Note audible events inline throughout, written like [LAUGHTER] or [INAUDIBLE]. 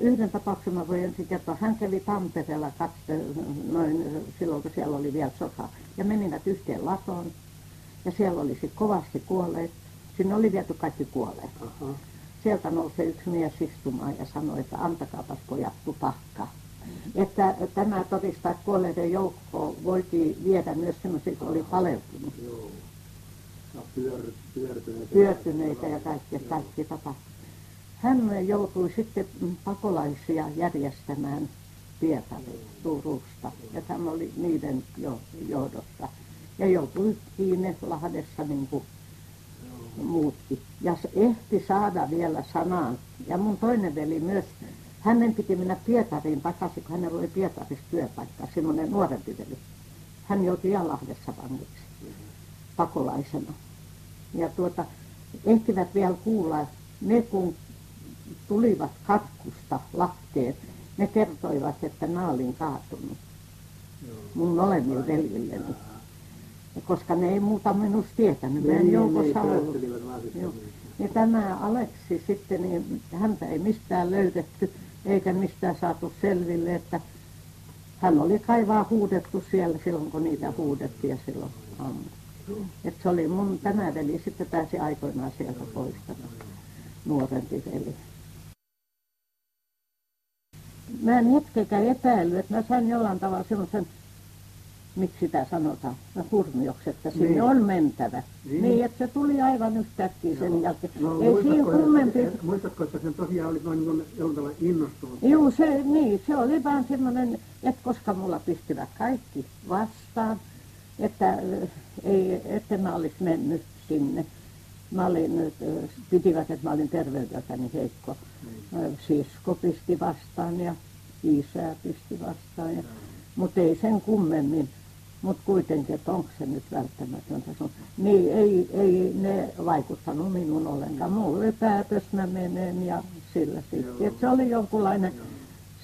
yhden tapauksen mä voin ensin kertoa. Hän kävi Tampereella katse, noin silloin, kun siellä oli vielä sota. Ja menivät yhteen latoon. Ja siellä olisi kovasti kuolleet. Sinne oli viety kaikki kuolleet. Aha. Sieltä nousi yksi mies istumaan ja sanoi, että antakaapas pojat tupakka. Että tämä todistaa, että kuolleiden joukkoon voitiin viedä myös sellaisia, jotka oli paleltunut, Joo. Ja pyör, pyörtyneitä. pyörtyneitä ja kaikki, kaikki tapahtui. Hän joutui sitten pakolaisia järjestämään Pietariin Turusta, ja hän oli niiden jo, johdossa. Ja joutui kiinni Lahdessa niin kuin muutkin. Ja se ehti saada vielä sanan. Ja mun toinen veli myös, hänen piti mennä Pietariin takaisin, kun hänellä oli Pietarissa työpaikka, semmoinen nuorempi veli. Hän joutui ihan Lahdessa vangiksi pakolaisena. Ja tuota, ehtivät vielä kuulla, ne kun tulivat katkusta Lahteen, ne kertoivat, että mä olin kaatunut mun molemmilla veljilleni. Ja koska ne ei muuta minusta tietänyt, mä en Niin, joukossa niin, ollut. Ja tämä Aleksi sitten, niin häntä ei mistään löydetty, eikä mistään saatu selville, että hän oli kai vaan huudettu siellä silloin, kun niitä huudettiin ja silloin ammuttiin. Että se oli mun, tämä veli sitten pääsi aikoinaan sieltä pois, tämä nuorempi veli. Mä en hetkeäkään epäillyt, että mä sain jollain tavalla semmoisen, miksi sitä sanotaan, hurmioksi, että sinne Niin. on mentävä. Niin. Niin. että se tuli aivan yhtäkkiä sen jälkeen. No, Ei siinä kummempi. muistatko, että sen tosiaan oli noin niin jollain tavalla innostunut? Juu, se, niin, se oli vaan semmoinen, että koska mulla pystyvät kaikki vastaan, että äh, ei, että mä olisi mennyt sinne. Mä olin, pitivät, että mä olin terveydeltäni heikko. Äh, Sisko pisti vastaan ja isä pisti vastaan. Ja, mutta ei sen kummemmin. Mutta kuitenkin, että onko se nyt välttämätöntä. sun- Niin ei, ei ne vaikuttanut minun ollenkaan. Mulla oli päätös, mä menen ja sillä sitten. Et se oli jonkunlainen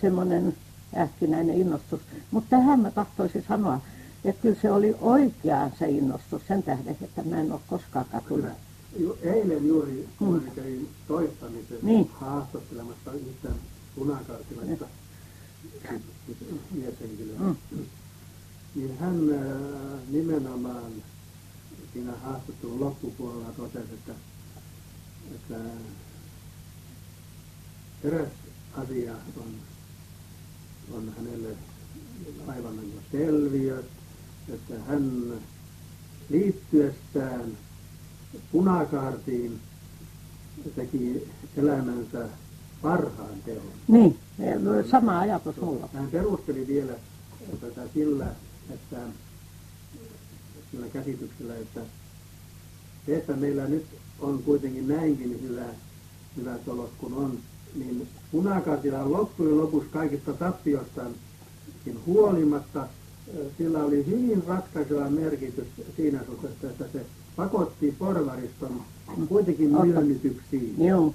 semmoinen ähkinäinen innostus. Mutta tähän mä tahtoisin sanoa, että kyllä se oli oikeaan se innostus sen tähden, että mä en ole koskaan katunut. Eilen juuri, mä kävin toistamisen Niin. haastattelemassa yhtä punakartilaista mieshenkilöä, Mm. niin hän äh, nimenomaan siinä haastattelun loppupuolella totesi, että, että eräs asia on, on hänelle aivan niin selviö, että hän liittyessään punakaartiin teki elämänsä parhaan teon. Niin, sama ajatus mulla. Hän perusteli vielä tätä sillä, että sillä käsityksellä, että se, että meillä nyt on kuitenkin näinkin hyvä, hyvät olot kuin on, niin punakaartilla on loppujen lopuksi kaikista tappiostaankin huolimatta, sillä oli hyvin ratkaiseva merkitys siinä suhteessa, että se pakotti porvariston kuitenkin myönnytyksiin. Joo.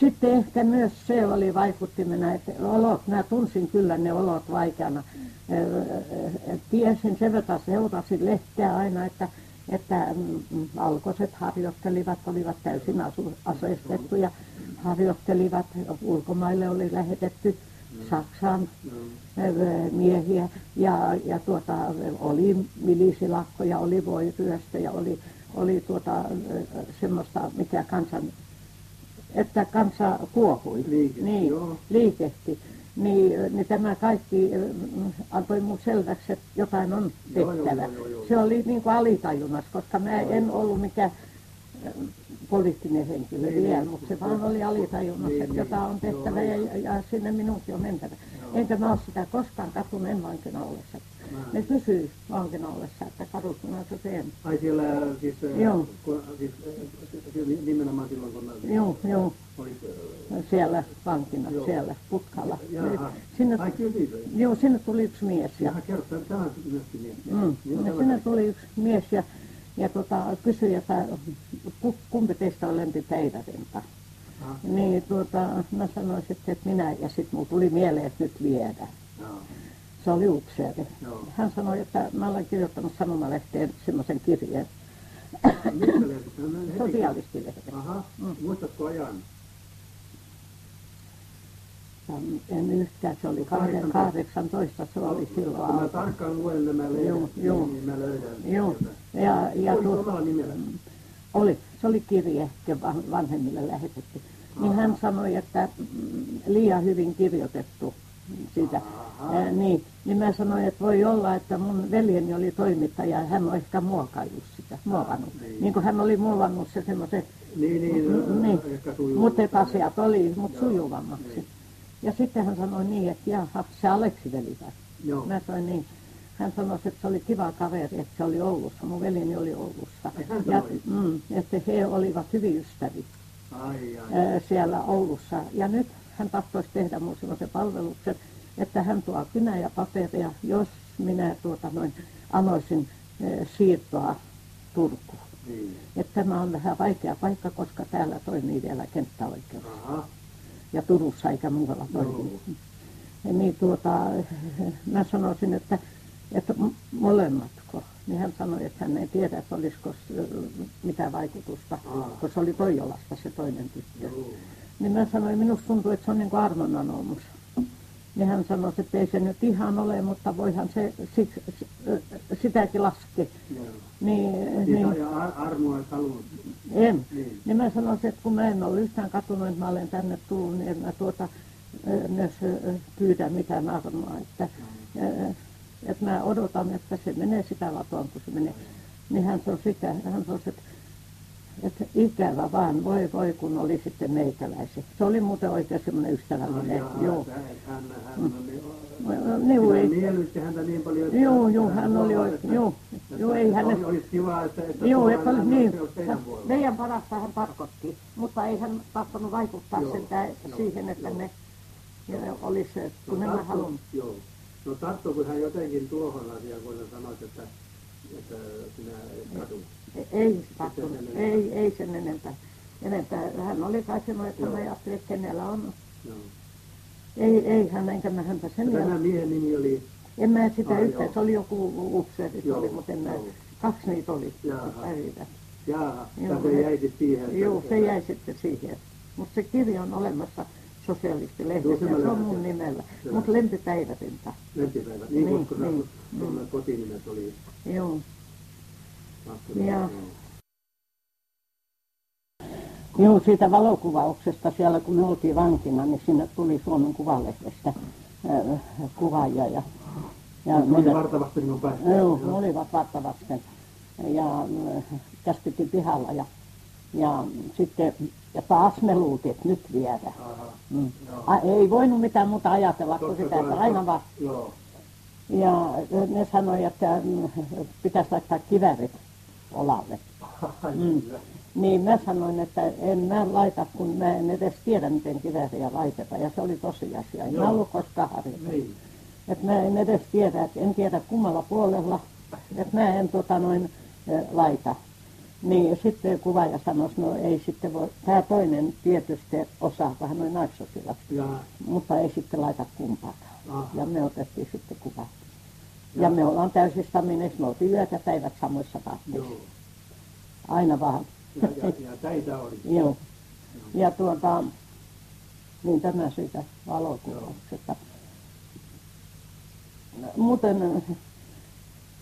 Sitten ehkä myös se oli vaikuttimena, että olot, mä tunsin kyllä ne olot vaikeana. Tiesin sen verran, seurasin lehteä aina, että, että mm, valkoiset harjoittelivat, olivat täysin asu, aseistettuja, harjoittelivat, ulkomaille oli lähetetty Saksaan ö, miehiä ja, ja tuota, oli milisilakkoja, oli voiryöstöjä, oli, oli tuota, ö, semmoista, mikä kansan että kansa kuohui. Liike, niin, joo. liikehti. Niin, niin tämä kaikki antoi mun selväksi, että jotain on Joo, tehtävä. joo, joo, joo, Se oli niin kuin alitajunnassa, koska mä en ollut mikään poliittinen henkilö Niin, vielä, niin. mutta se vaan oli alitajunnassa, Niin, että niin. jotain on tehtävä Joo, ja, ja sinne minunkin on mentävä. Enkä mä ole sitä koskaan katunut en vankina ollessa. Mä- Ne kysyy vankina ollessa, että kadutko mä se teen. Ai siellä siis, äh, Joo. kun, siis, äh, siis nimenomaan silloin kun Joo, joo. oli, äh, siellä vankina, Joo. siellä putkalla. jaha, Sinne, ai kysyikö? joo, sinne tuli yksi mies ja Jaha, kerro, tämä- on myöskin mies. mm, Joo, tämä- sinne tuli yksi mies ja, ja tota, kysyi, että ku- kumpi teistä on lempipäivärinta. Niin tuota, mä sanoin sitten, että minä, ja sitten mulla tuli mieleen, että nyt viedä. joo, Se oli upseeri. Hän sanoi, että mä olen kirjoittanut sanomalehteen semmoisen kirjeen, Mistä lehdestä? Hän meni heti- sosialistilehden. Aha, Mm. En yhtään, se oli 18, se oli silloin. Kun mä tarkkaan luen nämä lehdet, Joo, joo. niin mä löydän. Sieltä. ja, ja Oliko tuo, omalla nimellä? oli, se oli kirje vanhemmille lähetetty. Niin hän sanoi, että mm, liian hyvin kirjoitettu siitä. Niin, niin mä sanoin, että voi olla, että mun veljeni oli toimittaja ja hän on ehkä muokaillut sitä, muovannut. niin. Niin kuin hän oli muovannut se semmoisen, Niin, niin, niin, sujuu. mutta että asiat oli mut sujuvammaksi. Ja sitten hän sanoi niin, että jaha, se Aleksi veli vai? Joo. Mä sanoin niin. Hän sanoi, että se oli kiva kaveri, että se oli Oulussa. Mun veljeni oli Oulussa. Ja, mm, että he olivat hyvin ystäviä Ai, ai. siellä Oulussa. Ja nyt hän tahtoisi tehdä mun sellaisen palveluksen, että hän tuo kynä ja paperia, jos minä tuota noin anoisin siirtoa Turkuun. Niin. Että tämä on vähän vaikea paikka, koska täällä toimii vielä kenttäoikeus. Aha. Ja Turussa eikä muualla toimi. Niin tuota, mä sanoisin, että, että molemmatko. Niin hän sanoi, että hän ei tiedä, että olisiko mitään vaikutusta, kun se oli Toijolasta se toinen tyttö. Niin mä sanoin, minusta tuntuu, että se on niin kuin armonanomus. Niin hän sanoi, että ei se nyt ihan ole, mutta voihan se siksi, sitäkin laskea. Joo. Niin, Niin, niin, ja ar- armoa halunnut. en. Niin. Niin mä sanoisin, että kun mä en ole yhtään katunut, että mä olen tänne tullut, niin en mä tuota, myös pyydä mitään armoa. Että, että mä odotan, että se menee sitä latoon, kun se menee. Niin hän sanoi sitä, hän sanoi, että, että ikävä vaan, voi voi, kun oli sitten meikäläisiä. Se oli muuten oikein semmoinen ystävällinen. jaha, Joo. Hän, hän on niin, Niin, sinä ei. miellytti häntä niin paljon, että... Joo, joo, hän oli oikein, joo, että joo, ei hänen- Olisi, olisi kiva, että... että Joo, että oli hän niin. puolella. Meidän parasta hän tarkoitti, mutta ei hän tahtonut vaikuttaa Joo, sitä joo, siihen, että joo. ne ja olisi, kun mä tarttu- halunnut. Joo. No tarttuuko hän jotenkin tuohon asiaan, kun hän sanoit, että, että sinä et kadu? Ei enempää. ei, ei sen enempää. enempää. Hän oli kai semmoinen, että hän Joo. ajatteli, että kenellä on. Joo. Ei, ei hän, enkä mä häntä sen jälkeen. Tämän miehen nimi oli... En mä sitä Ai, yhtään, se oli joku upseeri, se oli, mutta en mä, kaksi niitä oli. Jaha. päivä. Jaa, Joo, se jäi sitten siihen. Joo, se jäi sitten siihen. Mutta se kirja on olemassa sosialistilehdessä se mä on mun nimellä. Mutta lempipäivärinta. Lempipäivä. Niin, Niin, koska niin, niin, niin. kotinimet oli... Joo. Ja- Joo, siitä valokuvauksesta siellä kun me oltiin vankina, niin sinne tuli Suomen Kuvalehdestä äh, kuvaajia. Ja, ja Se oli vartavasti minun päästä. Joo, ne olivat vartavasten. Ja äh, pihalla ja, ja sitten ja taas me luultiin, että nyt viedä. Aha. Mm. Joo. A, ei voinut mitään muuta ajatella kuin sitä, että aina vaan. Joo. Ja ne sanoi, että mm, pitäisi laittaa kivärit olalle. Mm. Niin mä sanoin, että en mä laita, kun mä en edes tiedä, miten kivääriä laitetaan. Ja se oli tosiasia. En mä ollut koskaan harjoitellut. Niin. Että mä en edes tiedä, että en tiedä kummalla puolella, että mä en tota noin laita. Niin sitten kuvaaja sanoi, no ei sitten voi, tämä toinen tietysti osaa vähän noin naissotilas, mutta ei sitten laita kumpaakaan. Aha. Ja me otettiin sitten kuva. Ja me ollaan täysissä mineissä, me oltiin yötä päivät samoissa vaatteissa. joo. Aina vaan. Ja, ja, ja täitä oli. Joo. Ja tuota, niin tämä siitä valokuvauksesta. Muuten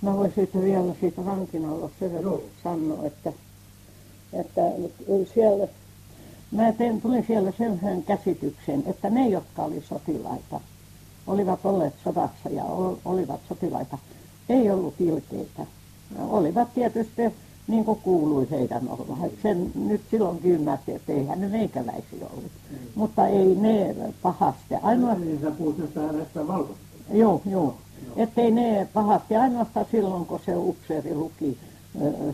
mä voin siitä vielä siitä vankinalosta sen sanoa, että, että siellä, mä tein, tulin siellä sen käsityksen, että ne, jotka oli sotilaita, olivat olleet sodassa ja ol- olivat sotilaita, ei ollut ilkeitä. Olivat tietysti niin kuin kuului heidän olla. Sen nyt silloinkin ymmärsi, että eihän ne meikäläisiä ollut. Mutta ei ne pahasti. Ainoa, Niin sä puhut näistä, näistä valkoisista. joo, joo. Ettei ne pahasti ainoastaan silloin, kun se upseeri luki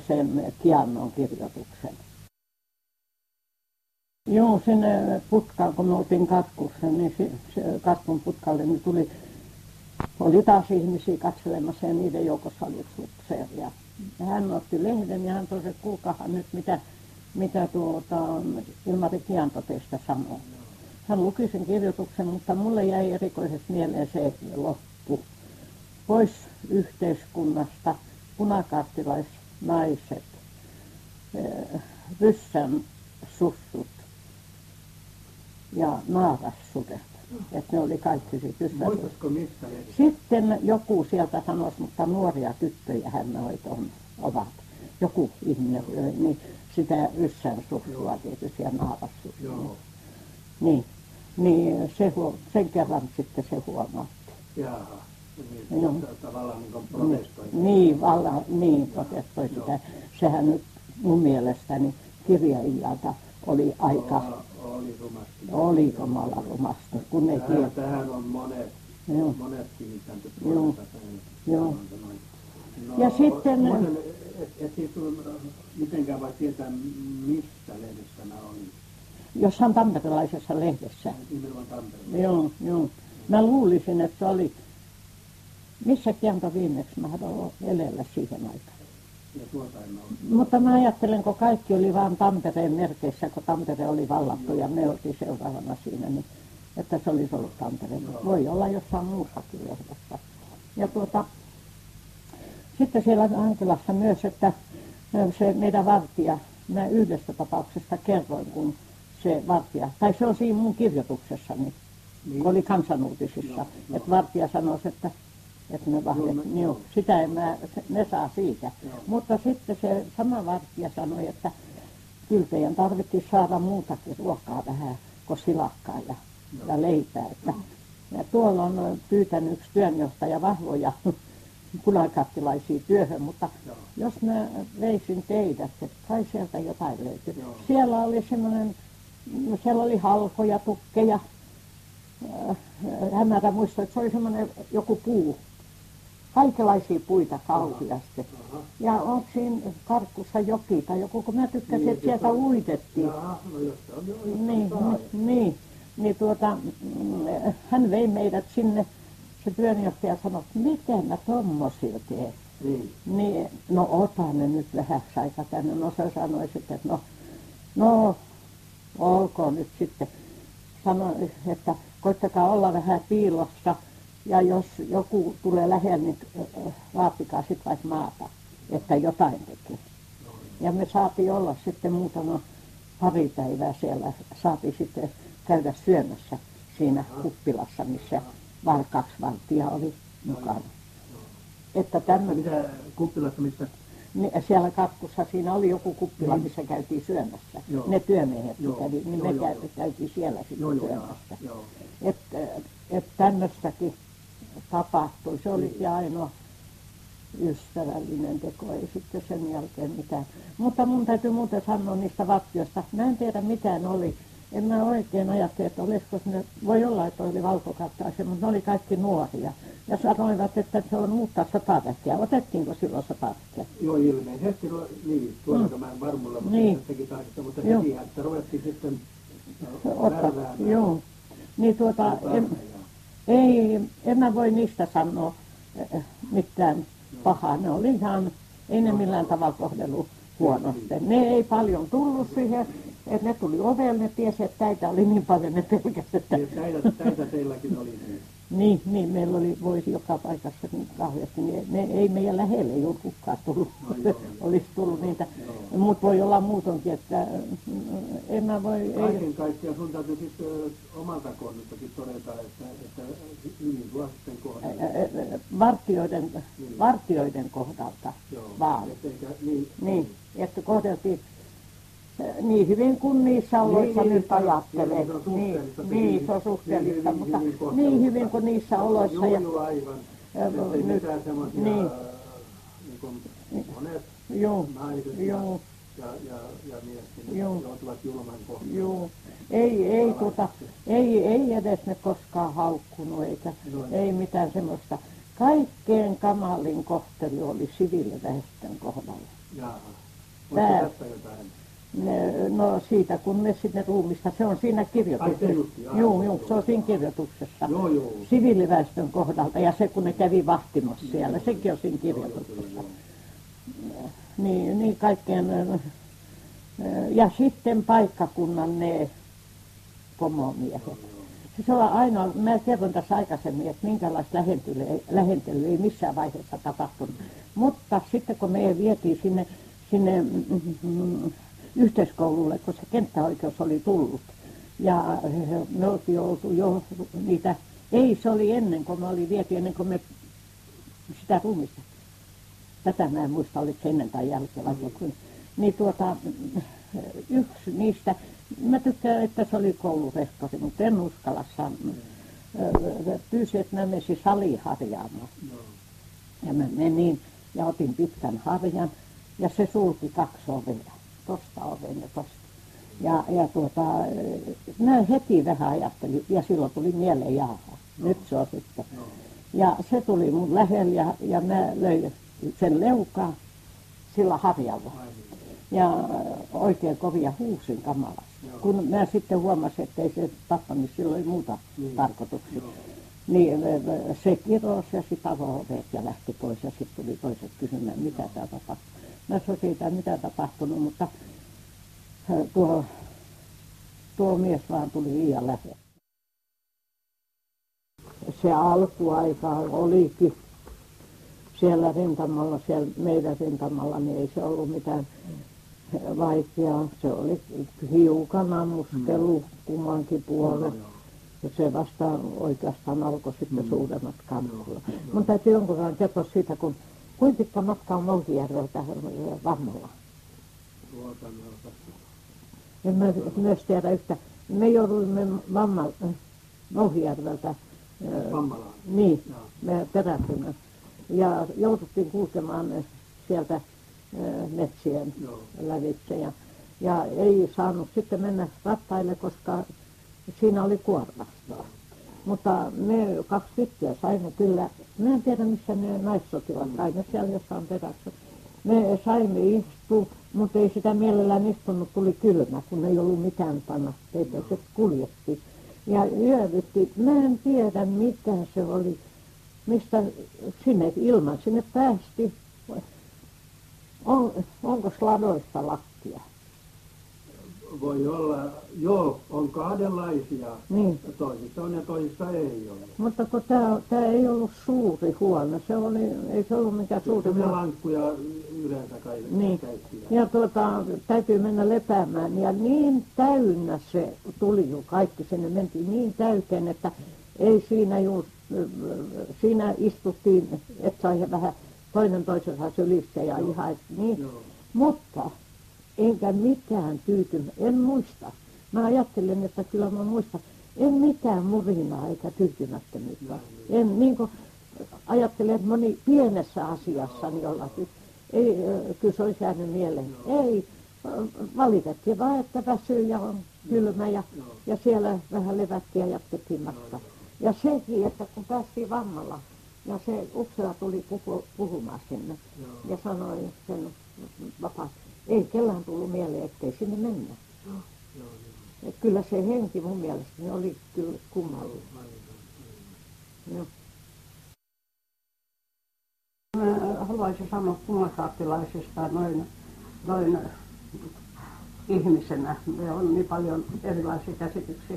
sen Kiannon kirjoituksen. Joo, sinne putkaan, kun me oltiin katkussa, niin se, se katkun putkalle niin tuli, oli taas ihmisiä katselemassa ja niiden joukossa oli upseeri. Ja hän otti lehden ja hän että kuulkahan nyt mitä, mitä tuota, Ilmari Kianto teistä sanoo. Hän luki sen kirjoituksen, mutta mulle jäi erikoisesti mieleen se loppu. Pois yhteiskunnasta punakaartilaisnaiset, eh, ryssän sussut ja naarassudet. että ne oli kaikki sit ystäviä. Muistatko mistä ne? Sitten joku sieltä sanoisi, mutta nuoria tyttöjä hän noit on, ovat. Joku ihminen, niin sitä yssän suksua tietysti ja naavassuksua. Joo. Niin, niin se sen kerran sitten se huomautti. Jaha. Niin, että tavallaan niin protestoi. Niin, valla, niin protestoi sitä. Sehän nyt mun mielestäni kirjailijalta oli aika, Oli rumasti. oli kamala rumasti, kun ne Tähän, tiedät. tähän on monet, Joo. monet kiinnittänyt Joo. huomiota. Joo. No, Ja sitten- muuten, et, et siis mitenkään vai tietää, mistä lehdessä nämä oli? Jossain tamperelaisessa lehdessä. Joo, joo. Mä luulisin, että se oli, missä kianto viimeksi mä ollut elellä siihen aikaan. Ole. Mutta mä ajattelen, kun kaikki oli vain Tampereen merkeissä, kun Tampere oli vallattu ja me oltiin seuraavana siinä, niin että se olisi ollut Tampereen. Voi olla jossain muussakin lehdessä. Ja tuota, sitten siellä Ankilassa myös, että se meidän vartija, mä yhdestä tapauksesta kerroin, kun se vartija, tai se on siinä mun kirjoituksessani, Niin. kun oli kansanuutisissa, Joo, joo. että vartija sanoi, että, että me vahvet, niin, sitä en mä, se- ne saa siitä. Joo. Mutta sitten se sama vartija sanoi, että kyllä teidän tarvittiin saada muutakin ruokaa vähän kuin silakkaa ja, ja leipää. Että, ja tuolla on pyytänyt yksi työnjohtaja vahvoja [LAUGHS] punakattilaisia työhön, mutta Joo. jos mä veisin teidät, että kai sieltä jotain löytyy. Joo. Siellä oli semmoinen, siellä oli halkoja, tukkeja, äh, hämärä muista, että se oli semmoinen joku puu. Kaikenlaisia puita kauheasti. Ja onko siinä karkussa joki tai joku, kun mä tykkäsin, Niin, että sieltä on- uitettiin. Jaha, no jos on, on Niin, niin, niin, niin tuota, hän vei meidät sinne, se työnjohtaja sanoi, että miten mä tommosilla teen. Niin. Niin, no ota ne nyt vähäksi aika tänne. No se sanoi sitten, että no, no olkoon nyt sitten. Sanoi, että koittakaa olla vähän piilossa ja jos joku tulee lähelle, niin vaatikaa sitten vaikka maata, että jotain tekee. Ja me saatiin olla sitten muutama pari päivää siellä, saatiin sitten käydä syömässä siinä kuppilassa, missä kaksi valtia oli mukana. Että tämmöinen Mitä kuppilassa, missä? niin siellä katkussa siinä oli joku kuppila, missä käytiin syömässä. Joo. Ne työmiehet Joo. kävi, niin Joo, me joo, käy, joo. käytiin siellä sitten syömässä. joo. Että et tämmöistäkin tapahtui. Se oli Niin. ainoa ystävällinen teko, ei sitten sen jälkeen mitään. Mutta mun täytyy muuten sanoa niistä vattioista. Mä en tiedä mitään oli. En mä oikein ajattele, että olisiko ne, voi olla, että oli valkokattaisia, mutta ne oli kaikki nuoria. Ja sanoivat, että se on uutta sotaväkeä. Otettiinko silloin sotaväkeä? Joo, ilmeisesti, ru- niin, tuolla mä en varmulla, mutta Niin. sekin tarkistaa, mutta Joo. heti, että ruvettiin sitten no, värväämään. joo. Niin tuota, en. Ei, en mä voi niistä sanoa eh, mitään pahaa. Ne oli ihan, ei ne millään tavalla kohdellut huonosti. Ne ei paljon tullut siihen, että ne tuli ovelle, ne tiesi, että täitä oli niin paljon, ne pelkäsi, että Niin, Täitä, täitä teilläkin oli niin. niin, niin, meillä oli voisi joka paikassa niin kauheasti. Ne, ne ei meidän lähelle juuri kukaan tullut, No [LAUGHS] joo. olisi tullut niitä. Mutta voi olla muutonkin, että mm, en mä voi, Kaiken kaikkiaan sun täytyy sitten omalta kohdaltakin todeta, että, että hyvin sua sitten kohdalla. Ä- vartioiden, vartioiden kohdalta Joo. vaan. Et eikä, niin, Niin, että kohdeltiin niin hyvin kuin niissä oloissa niin, nyt niin, ajattelee. se on Niin, suhteellista, niin, se on hyvin- suhteellista, hyvin- mutta hyvin niin hyvin kuin niissä oloissa. Ja, joo, aivan. Nyt- mitään semmoisia, niin. niin. niin monet joo, naiset joo, ja, ja, ja Joo. joutuvat julman kohtaan. joo. Ei, ei, tuota, ei, ei edes ne koskaan haukkunut eikä Joo. ei mitään semmoista. Kaikkein kamalin kohtelu oli siviiliväestön kohdalla. Jaa. Onko tästä jotain? Ne, no siitä kun ne sinne ruumista, se on siinä kirjoituksessa. Joo, joo, se on siinä kirjoituksessa. Joo, joo. Siviiliväestön kohdalta ja se kun ne kävi vahtimassa siellä, sekin on siinä Joo, joo, kirjoituksessa. joo. Niin, niin kaikkeen. Ja sitten paikkakunnan ne pomomiehet. Se on ainoa, mä kerron tässä aikaisemmin, että minkälaista lähentelyä, ei missään vaiheessa tapahtunut. Mutta sitten kun me vietiin sinne, sinne mm, mm, yhteiskoululle, kun se kenttäoikeus oli tullut, Ja me oltiin oltu jo niitä, ei se oli ennen kuin me oli viety, ennen kuin me sitä ruumista. Tätä mä en muista, oliko se ennen tai jälkeen vai joku. Niin tuota, yksi niistä, mä tykkään, että se oli koulurehtori, mutta en uskalla sanoa. Pyysi, että mä menisin saliin harjaamaan. Ja mä menin ja otin pitkän harjan ja se sulki kaksi ovea, tosta oven ja tosta. Ja, ja tuota, mä heti vähän ajattelin ja silloin tuli mieleen, jaha, nyt se on sitten. Ja se tuli mun lähellä ja, ja mä löin sen leukaa sillä harjalla. Ja oikein kovia huusin kamalasti. Kun mä sitten huomasin, että ei se tappanut silloin muuta niin. tarkoituksia. Niin se kirosi ja sitten avoi ja lähti pois ja sitten tuli toiset kysymään, mitä tämä tapahtui. Mä sanoin siitä, mitä tapahtunut, mutta tuo, tuo mies vaan tuli liian lähelle. Se alkuaika olikin siellä rintamalla, siellä meidän rintamalla, niin ei se ollut mitään vaikeaa. Se oli hiukan ammuskelu kummankin puolen. Ja se vasta oikeastaan alkoi sitten mm. suuremmat kampulla. Mun täytyy jonkun verran kertoa siitä, kun kuinka pitkä matka on Moutijärveltä Vammolla? En mä myös tiedä yhtä. Me jouduimme Vamma, Moutijärveltä. Vammalaan. Niin, me perätyimme. Ja jouduttiin kulkemaan sieltä metsien lävitse. Ja, ja ei saanut sitten mennä rattaille, koska siinä oli kuormasta. Mutta me kaksi tyttöä saimme kyllä, mä en tiedä missä ne naissotilat sai, ne siellä jossain perässä. Me saimme istua, mutta ei sitä mielellään istunut, tuli kylmä, kun ei ollut mitään panna teitä, se kuljetti. Ja yövytti, mä en tiedä mitä se oli, mistä sinne ilman sinne päästi. On, onko sladoista lattia? Voi olla, joo, on kahdenlaisia. Niin. Toisissa on ja toisissa ei ole. Mutta kun tämä, tämä ei ollut suuri huone, se oli, ei se ollut mikään suuri huone. lankkuja yleensä kai niin. käyttiin. Ja tuota, täytyy mennä lepäämään ja niin täynnä se tuli jo kaikki sinne, mentiin niin täyteen, että ei siinä just, siinä istuttiin, että sai vähän toinen toisensa sylistä ja joo. ihan, niin. Joo. Mutta enkä mitään tyytymä, en muista. Mä ajattelen, että kyllä mä muistan, en mitään murinaa eikä tyytymättömyyttä. En niin kuin ajattelen, että moni pienessä asiassa niin jollakin, ei, kyllä se olisi jäänyt mieleen. Ei, valitettiin vaan, että väsyy ja on kylmä ja, ja siellä vähän levättiin ja jatkettiin matkaa. Ja sekin, että kun päästiin vammalla ja se Uppsala tuli puhu, puhumaan sinne ja sanoi sen vapaasti, ei kellään tullut mieleen, ettei sinne mennä. Joo, joo, joo. kyllä se henki mun mielestä oli kyllä kummallinen. Joo. Mä haluaisin sanoa punakaattilaisista noin, noin ihmisenä. Me on niin paljon erilaisia käsityksiä.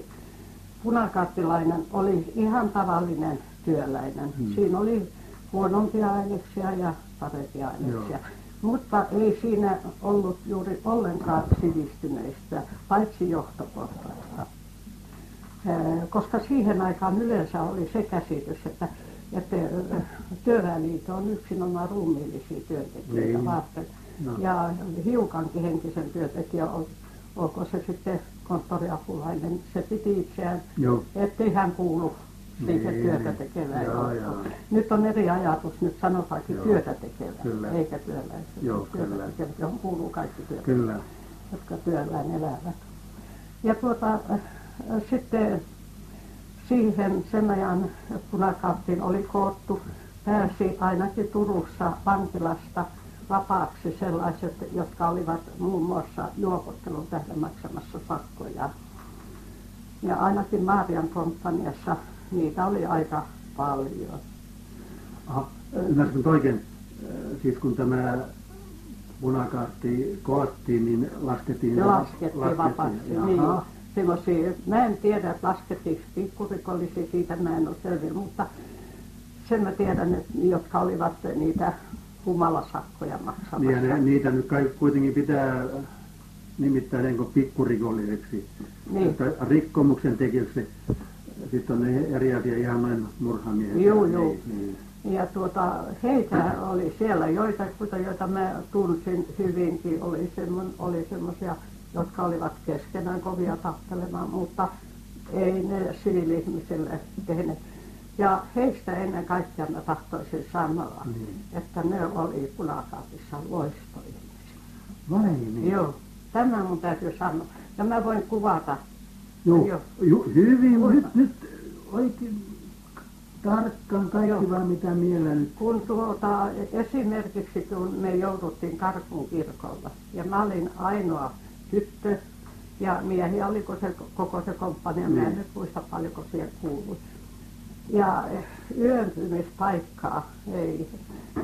Punakaattilainen oli ihan tavallinen työläinen. Hmm. Siinä oli huonompia aineksia ja parempia aineksia. Joo. Mutta ei siinä ollut juuri ollenkaan sivistyneistä, paitsi johtoportaista. Koska siihen aikaan yleensä oli se käsitys, että, että työväenliitto on yksinomaan ruumiillisia työntekijöitä niin. varten. No. Ja hiukankin henkisen työntekijä, olko se sitten konttoriapulainen, se piti itseään, ettei hän kuulu eikä niin, työtä tekevää joo. Nyt on eri ajatus, nyt sanotaankin joo. työtä tekevää, kyllä. eikä työläisiä. Joo, työtä kyllä. Tekevät, johon kuuluu kaikki työtä, kyllä. jotka työllään elävät. Ja tuota, äh, sitten siihen sen ajan punakaattiin oli koottu, pääsi ainakin Turussa vankilasta vapaaksi sellaiset, jotka olivat muun muassa juopottelun tähden maksamassa sakkoja. Ja ainakin Maarian komppaniassa niitä oli aika paljon. Aha, ymmärsinkö oikein? Siis kun tämä punakaartti koottiin, niin laskettiin... Se laskettiin, laskettiin vapaaksi, niin. Semmoisia, mä en tiedä, että laskettiin pikkurikollisia, siitä mä en ole selvillä, mutta sen mä tiedän, että jotka olivat niitä humalasakkoja maksamassa. Niin, ja ne, niitä nyt kaikki kuitenkin pitää nimittäisenkö pikkurikolliseksi, Niin. rikkomuksen tekijöksi. Sitten on ne eri asia ihan noin murhamiehet. Ja- juu. Niin, niin. Ja tuota, heitä oli siellä joitakuita, joita mä tunsin hyvinkin, oli, semmon, oli semmoisia, jotka olivat keskenään kovia tappelemaan, mutta ei ne siviili-ihmisille tehneet. Ja heistä ennen kaikkea mä tahtoisin sanoa, Niin. että ne oli punakaapissa loistoihmisiä. Vai niin? Joo, tämä mun täytyy sanoa. Ja mä voin kuvata. Ju, hyvin, nyt, nyt oikein tarkkaan kaikki vaan mitä mielellä nyt. Kun tuota, esimerkiksi kun me jouduttiin Karkun kirkolla ja mä olin ainoa tyttö ja miehiä oliko se koko se komppania, mä en Niin. nyt muista paljonko siellä kuului. Ja yöntymispaikkaa ei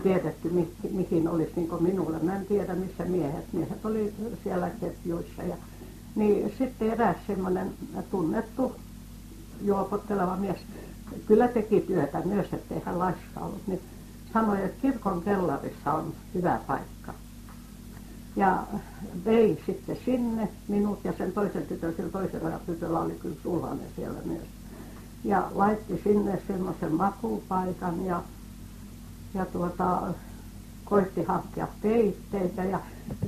tiedetty mi- mihin olisi niin kuin minulle. Mä en tiedä missä miehet. Miehet oli siellä ketjuissa. Ja, niin sitten eräs semmoinen tunnettu juopotteleva mies, kyllä teki työtä myös, ettei hän laiska ollut, niin sanoi, että kirkon kellarissa on hyvä paikka. Ja vei sitten sinne minut ja sen toisen tytön, sillä toisella tytöllä oli kyllä sulhanen siellä myös. Ja laitti sinne semmoisen makupaikan ja, ja tuota, koitti hankkia peitteitä ja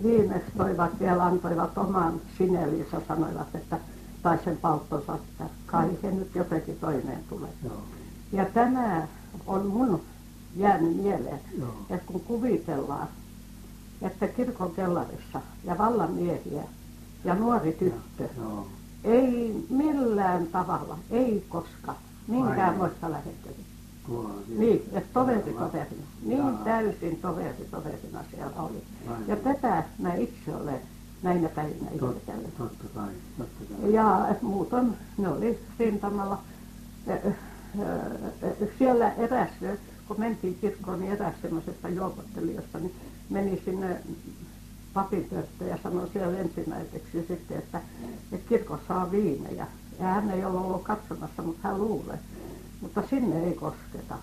viimeksi toivat vielä antoivat oman sinelinsä, sanoivat, että tai sen palttonsa, että kai he nyt jotenkin toimeen tulee. Ja tämä on mun jäänyt mieleen, että kun kuvitellaan, että kirkon kellarissa ja vallamiehiä ja nuori tyttö ei millään tavalla, ei koska, minkäänmoista lähettelyä. Niin, että toveri toverina. Niin täysin toveri toverina siellä oli. Ja tätä mä itse olen näinä päivinä ihmetellyt. totta kai, totta kai. Ja muuten ne oli rintamalla. Siellä eräs, kun mentiin kirkkoon, niin eräs semmoisesta juopottelijoista, niin meni sinne papin pönttöön ja sanoi siellä ensimmäiseksi sitten, että, että kirkossa on viinejä. Ja hän ei ole ollut katsomassa, mutta hän luulee. Mutta sinne ei kosketa.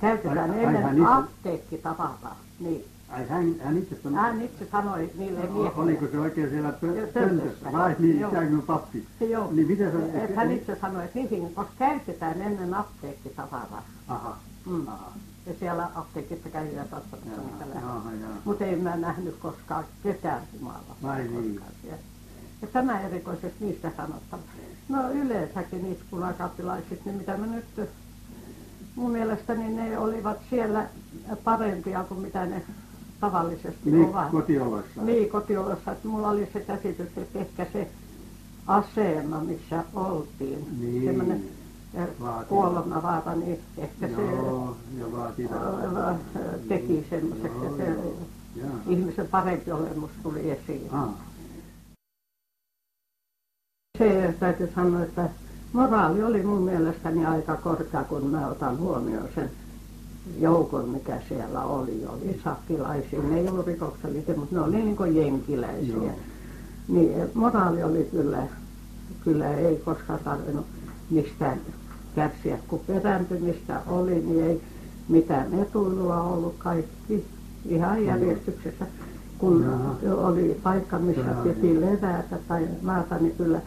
Käytetään Ai- ai hän ennen itse- apteekkitavara. Niin. Ai hän, hän itse sanoi, Hän itse sanoi niille o- miehille. oliko se oikein siellä pö- pöntössä? Vai niin, ikään kuin pappi? Joo. Niin miten se... Et hän itse sanoi, että niihin, koska käytetään ennen apteekkitavaraa. Aha, Mm. aha. Ja siellä apteekissa käydään Jaa, niitä lääkkeitä. Mutta ei mä nähnyt koskaan ketään humalaa. Vai niin? Ja tämä erikoisesti niistä sanottava. No yleensäkin niistä punakaappilaisista, niin mitä mä nyt, mun mielestäni ne olivat siellä parempia kuin mitä ne tavallisesti Niin, ovat. kotioloissa. Niin, kotiolossa. Että mulla oli se käsitys, että ehkä se asema, missä oltiin, Niin. semmoinen Vaativa. kuolemavaara, niin ehkä se Joo, ja vaativa. ää, teki semmoiseksi, että se ihmisen parempi olemus tuli esiin. Se täytyy sanoa, että moraali oli mun mielestäni aika korkea, kun mä otan huomioon sen joukon, mikä siellä oli. Oli sakkilaisia, ne ei ollut rikoksellisia, mutta ne oli niin kuin jenkiläisiä. Joo. Niin moraali oli kyllä, kyllä ei koskaan tarvinnut mistään kärsiä, kun perääntymistä oli, niin ei mitään etuilua ollut kaikki ihan järjestyksessä. Kun oli paikka, missä piti levätä tai maata, niin kyllä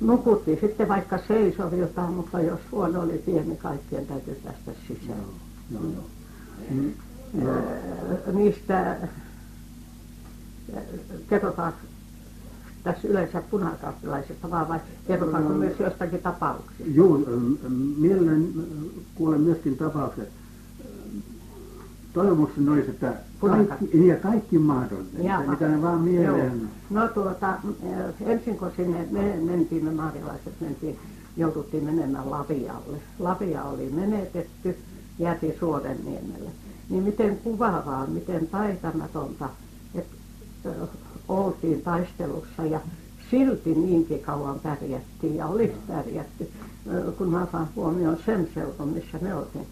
nukuttiin sitten vaikka seisoviltaan, mutta jos huono oli tie, niin kaikkien täytyy päästä sisään. joo, joo, joo. Mm. Ää, Niistä kerrotaan tässä yleensä punakaappilaisista vaan vai kerrotaanko Mm. myös jostakin tapauksista? Joo, mielelläni kuulen myöskin tapaukset. Toivomukseni olisi, että kaikki, ja kaikki mahdollinen, Jaha. mitä ne vaan mieleen. Joo. No tuota, ää, ensin kun sinne me mentiin, me maarilaiset mentiin, jouduttiin menemään Lavialle. Lavia oli menetetty, jäätiin Suodenniemelle. Niin miten kuvaavaa, miten taitamatonta, että ö, oltiin taistelussa ja silti niinkin kauan pärjättiin ja olisi pärjätty, ö, kun mä otan huomioon sen seudun, missä me oltiin.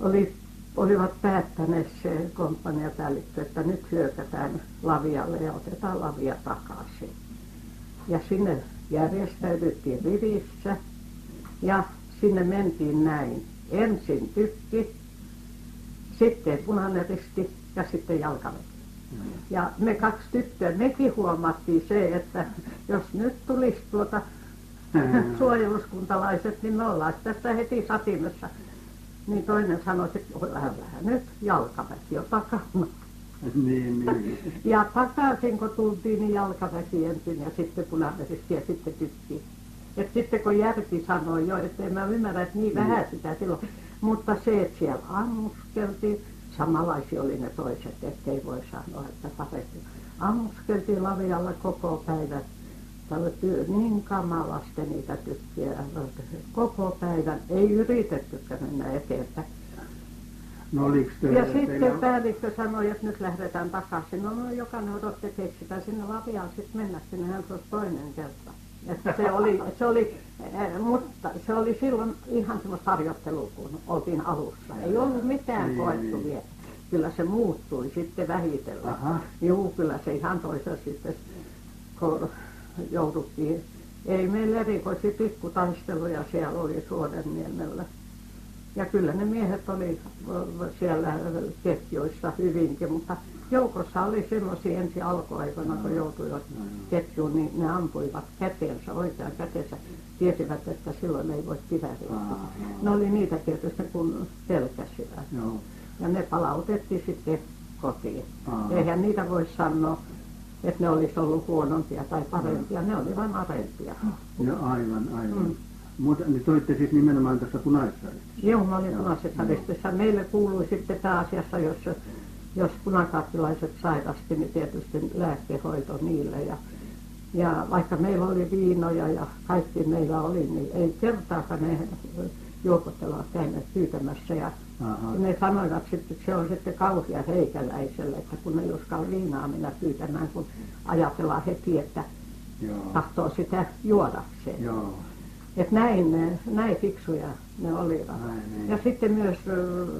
Oli, olivat päättäneet se komppaniapäällikkö, että nyt hyökätään Lavialle ja otetaan Lavia takaisin. Ja sinne järjestäydyttiin rivissä ja sinne mentiin näin. Ensin tykki, sitten punainen risti ja sitten jalkaväki. Ja me kaksi tyttöä, mekin huomattiin se, että jos nyt tulisi tuota suojeluskuntalaiset, niin me ollaan tässä heti satimessa. Niin toinen sanoi, että vähän nyt jalkaväki on takana. [LAUGHS] niin, niin. Ja takaisin kun tultiin, niin jalkaväki ensin ja sitten punaväristi ja sitten tykki. Et sitten kun järki sanoi jo, että en mä ymmärrä, että niin vähän sitä silloin. Mutta se, että siellä ammuskeltiin, samanlaisia oli ne toiset, ettei voi sanoa, että parempi. Ammuskeltiin lavialla koko päivän. Niin kamalasti niitä tykkiä. Koko päivän ei yritettykään mennä eteenpäin. No oliko te, Ja sitten päällikkö sanoi, että nyt lähdetään takaisin. No, no jokainen odotti, että sitä sinne laviaan sitten mennä, sinnehän se olisi toinen kerta. Että se oli, se oli, eh, mutta se oli silloin ihan semmoista harjoittelua, kun oltiin alussa. Ei ollut mitään Niin, koettu niin. vielä. Kyllä se muuttui sitten vähitellen. Juu, kyllä se ihan toisessa sitten, kun jouduttiin. Ei meillä erikoisia pikkutaisteluja siellä oli Suodenniemellä. Ja kyllä ne miehet oli siellä ketjuissa hyvinkin, mutta joukossa oli semmoisia ensi alkuaikoina, kun joutuivat ketjuun, niin ne ampuivat käteensä, oikean käteensä. Tiesivät, että silloin ei voi kivääriä. Aha. Ne oli niitä tietysti, kun pelkäsivät. Ja ne palautettiin sitten kotiin. Eihän niitä voi sanoa, että ne olisi ollut huonompia tai parempia. Ne oli vain arempia. Ja aivan, aivan. Mm. Mutta niin toitte siis nimenomaan tässä punaisessa Joo, mä olin Joo, punaisessa joo. ristissä. Meille kuului sitten pääasiassa, jos, jos punakattilaiset sairasti, niin tietysti lääkehoito niille. Ja, ja vaikka meillä oli viinoja ja kaikki meillä oli, niin ei kertaakaan ne juopottelua käyneet pyytämässä. Ja Aha. ne sanoivat sitten, että se on sitten kauhea heikäläiselle, että kun ei uskalla viinaa mennä pyytämään, kun ajatellaan heti, että Joo. tahtoo sitä juodakseen. Joo. Että näin, ne- näin fiksuja ne olivat. Niin. Ja sitten myös,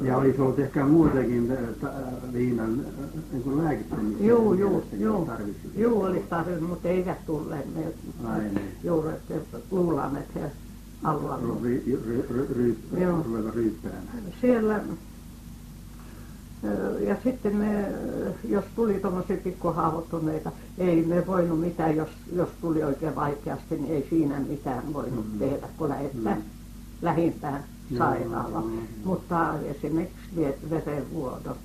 Ja olisi ollut ehkä äh, viinan niin kuin lääkittämistä. juu, juu, juu, juu olisi tarvinnut, mutta eivät tulleet. Niin. juuri, että luullaan, että he haluavat. Ry, ry, ry, ry, Joo. ruveta ryyppäämään. Siellä, ja sitten me, jos tuli tuommoisia pikkuhaavoittuneita, ei me voinut mitään, jos, jos tuli oikein vaikeasti, niin ei siinä mitään voinut Mm. tehdä, kun lähdetään Mm. lähimpään sairaalaan. joo. Mutta esimerkiksi ve- verenvuodon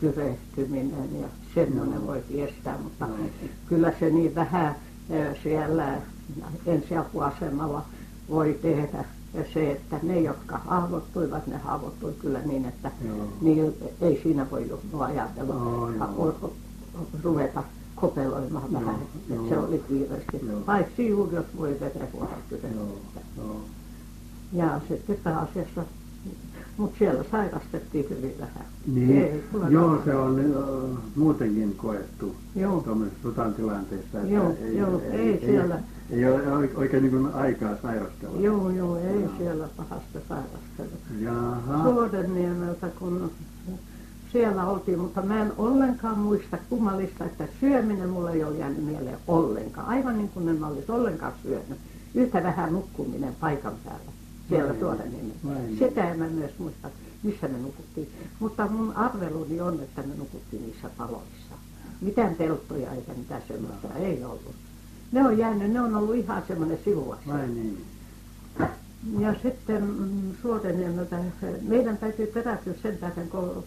tyrehtyminen ja semmoinen Joo. voi estää, mutta Joo. kyllä se niin vähän siellä ensiapuasemalla voi tehdä. Ja se, että ne, jotka haavoittuivat, ne haavoittui kyllä niin, että Joo. niin ei siinä voi ajatella, Joo, joo. o- o- ruveta kopeloimaan Joo, vähän, joo. että se oli kiireesti. Joo. Paitsi juuri, jos voi Joo. tyrehtää. Joo. Ja sitten pääasiassa, mutta siellä sairastettiin hyvin vähän. Niin, Ei, joo, se on äh, muutenkin koettu Joo. tuommoisessa sotan tilanteessa. että Joo, joo, ei siellä. Ei, ole oik- oikein niin kuin aikaa sairastella. Joo, joo, ei siellä pahasta sairastella. Jaha. Suodenniemeltä, kun siellä oltiin, mutta mä en ollenkaan muista kummallista, että syöminen mulle ei ole jäänyt mieleen ollenkaan. Aivan niin kuin en olisi ollenkaan syönyt. Yhtä vähän nukkuminen paikan päällä siellä niin. Sitä en mä myös muista, missä me nukuttiin. Mutta mun arveluni on, että me nukuttiin niissä taloissa. Mitään telttoja eikä mitään semmoista ei ollut. Ne on jäänyt, ne on ollut ihan semmoinen sivuasia. Vai niin? Ja sitten mm, Suodeniemeltä, meidän täytyy perätyä sen tähden, kun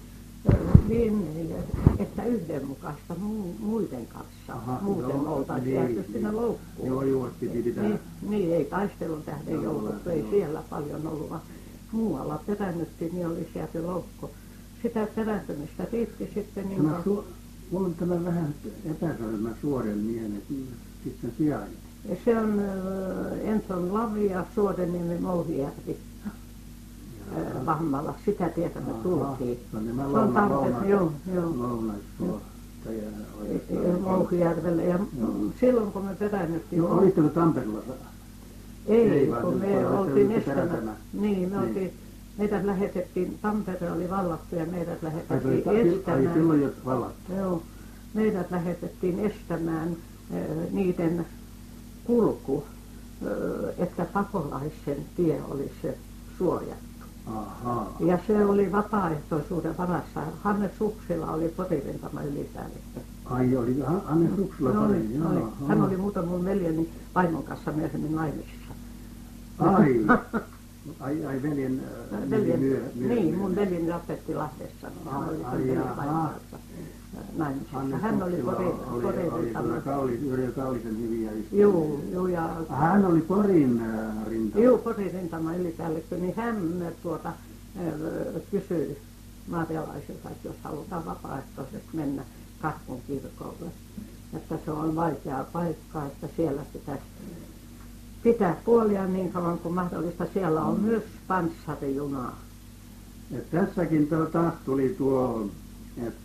niin, että yhdenmukaista mu- muiden kanssa. Aha, Muuten joo, oltaisiin niin, jääty niin. sinne loukkuun. Joo, joo, piti pitää. Niin, niin, ei taistelun tähden Joo, jouduttu, ei joo. siellä paljon ollut, vaan muualla perännyttiin, niin olisi jääty loukku. Sitä perääntymistä riitti sitten niin su- mulla on tämä vähän epäselvä suoren niemi, sitten sijainti. se on äh, Enson Lavia, Suodeniemi, Mouhijärvi. äh, Vammalla, sitä tietä me tultiin. Se on nämä Se on louna- Tampere, louna- joo. Tai, Ja Mouhijärvelle ja Joo. silloin kun me perännyttiin, No, olitteko Tampereella? ei, ei kun me oltiin perätönä. Niin, me Niin. oltiin, meidät lähetettiin, Tampere oli vallattu ja meidät Ai, lähetettiin ai, ai estämään. silloin jo vallat. Joo, meidät lähetettiin estämään niiden kulku, että pakolaisen tie olisi suojattu. Ahaa. Ja se oli vapaaehtoisuuden varassa. Hannes Suksila oli potirintama ylipäällikkö. Ai oli Ha- Hannes Ruksula No, pari, oli, oli. Hän oli muuten mun veljeni vaimon kanssa myöhemmin naimisissa. Ai, [LAUGHS] ai, ai veljen, Veljen, myö, myö, niin, myö. mun veljeni Lappeentti Lahdessa. Hän Ai, oli ai, äh. Hannes Hän oli oli, Pori oli kyllä rintama. Kauli, Yrjö Kaulisen hyviä ystäviä. Juu, juu, ja Hän oli Porin äh, rinta. Juu, Porin rintama ylipäällikkö, niin hän tuota, ö, kysyi maatialaisilta, että jos halutaan vapaaehtoisesti mennä Karkun kirkolle, että se on vaikea paikka, että siellä pitäisi pitää puolia niin kauan kuin mahdollista. Siellä on myös panssarijunaa. Et tässäkin taas tuli tuo, että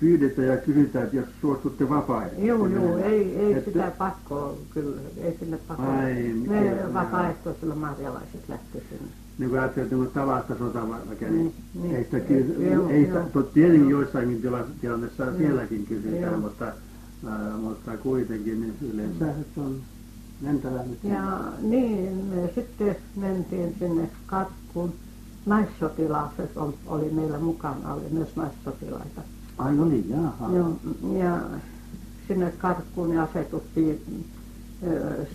pyydetään ja kysytään, että jos suostutte vapaaehtoisesti. Joo, joo, ei, ei Että- sitä pakkoa, kyllä, ei sinne pakkoa. Ne vapaaehtoisilla maatialaiset lähti sinne. niin kuin ajattelin, että tavasta sotaväkeä, Niin, niin, niin. ei sitä Joo, ei joo. sitä, to, tietenkin joissakin tila- tilanteissa Joo. sielläkin kysytään, Joo. mutta, ää, mutta kuitenkin niin yleensä että on mentävä nyt. Ja niin, me sitten mentiin sinne Karkkuun. Naissotilaiset ol- oli meillä mukana, oli myös naissotilaita. Ai oli, jaha. Joo, ja sinne Karkkuun ja asetuttiin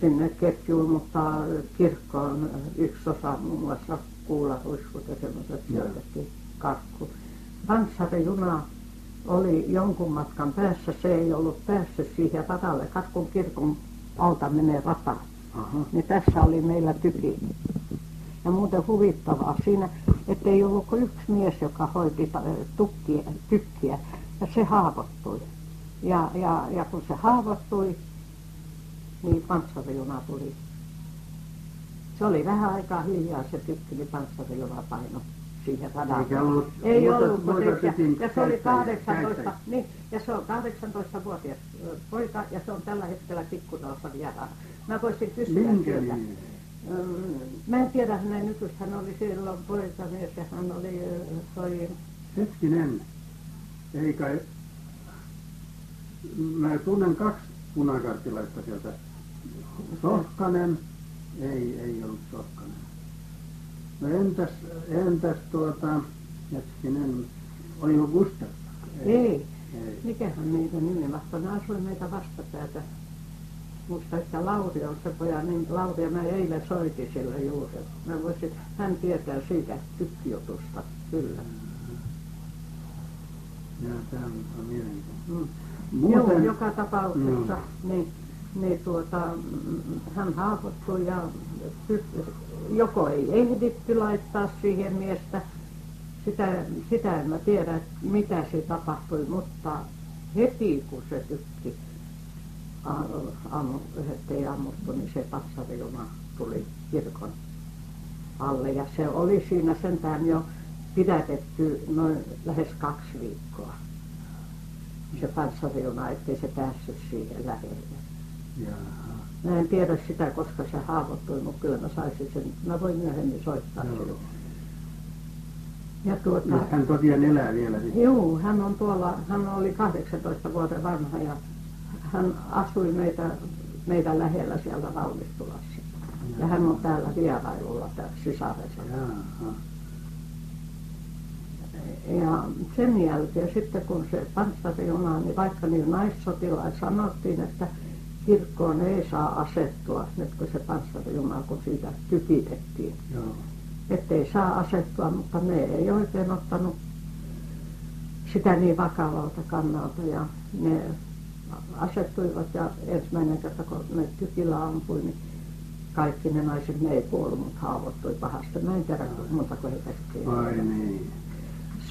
sinne ketjuun, mutta kirkkoon yksi osa, muun muassa kuularuiskut ja semmoiset Joo. sijoitettiin Karkkuun. Panssarijuna oli jonkun matkan päässä, se ei ollut päässyt siihen radalle. Karkkuun kirkon alta menee rata. Aha. Niin tässä oli meillä tyki. Ja muuten huvittavaa siinä, että ei ollut kuin yksi mies, joka hoiti tukkia, tykkiä, ja se haavoittui. Ja, ja, ja kun se haavoittui, niin panssarijuna tuli. Se oli vähän aikaa hiljaa se tykki, niin panssarijuna paino siihen ollut Ei ollut, muuta se, ja, ja se oli käyttäjiä- 18, käyttäjiä. niin, ja se on 18-vuotias ö, poika, ja se on tällä hetkellä pikkutalassa vieraana. Mä voisin kysyä Minkä? Öm, Mä en tiedä hänen nykyistä, hän oli silloin poikamies ja hän oli, ö, toi, Hetkinen, ei kai, mä tunnen kaksi punakarttilaista sieltä. Sohkanen, ei, ei ollut Sohkanen. No entäs, entäs tuota, hetkinen, oliko Gustaf? ei, ei. mikähän niiden nimi mahtoi, ne asui meitä vastapäätä. Musta, että Lauri on se poja, niin Lauri ja mä eilen soitin sille juuri. Mä voisin, hän tietää siitä tykkijutusta, kyllä. Ja tämä on mielenkiintoista. Mm. Joo, joka tapauksessa, Mm. niin, niin tuota, hän haavoittui ja joko ei ehditty laittaa siihen miestä, sitä, sitä en mä tiedä, mitä se tapahtui, mutta heti kun se tykki ammu, ettei ammuttu, niin se patsariuna tuli kirkon alle ja se oli siinä sentään jo pidätetty noin lähes kaksi viikkoa. Se panssariuna, ettei se päässyt siihen lähelle. Mä en tiedä sitä, koska se haavoittui, mutta kyllä mä saisin sen. Mä voin myöhemmin soittaa sille. Ja tuota, Nyt hän tosiaan elää vielä. Juu, hän on tuolla, hän oli 18 vuoden vanha ja hän asui meitä, meidän lähellä siellä Valmistulassa. Ja hän on täällä vierailulla täällä sisaressa. Ja sen jälkeen sitten kun se panssarijuna, niin vaikka niin naissotilaat sanottiin, että kirkkoon ei saa asettua, nyt kun se panssarijuna, kun siitä tykitettiin. Joo. Ettei saa asettua, mutta ne ei oikein ottanut sitä niin vakavalta kannalta ja ne asettuivat ja ensimmäinen kerta kun ne tykillä ampui, niin kaikki ne naiset, ne ei kuollut, mutta haavoittui pahasti. Mä en tiedä, kuinka montako heitä sitten Ai niin.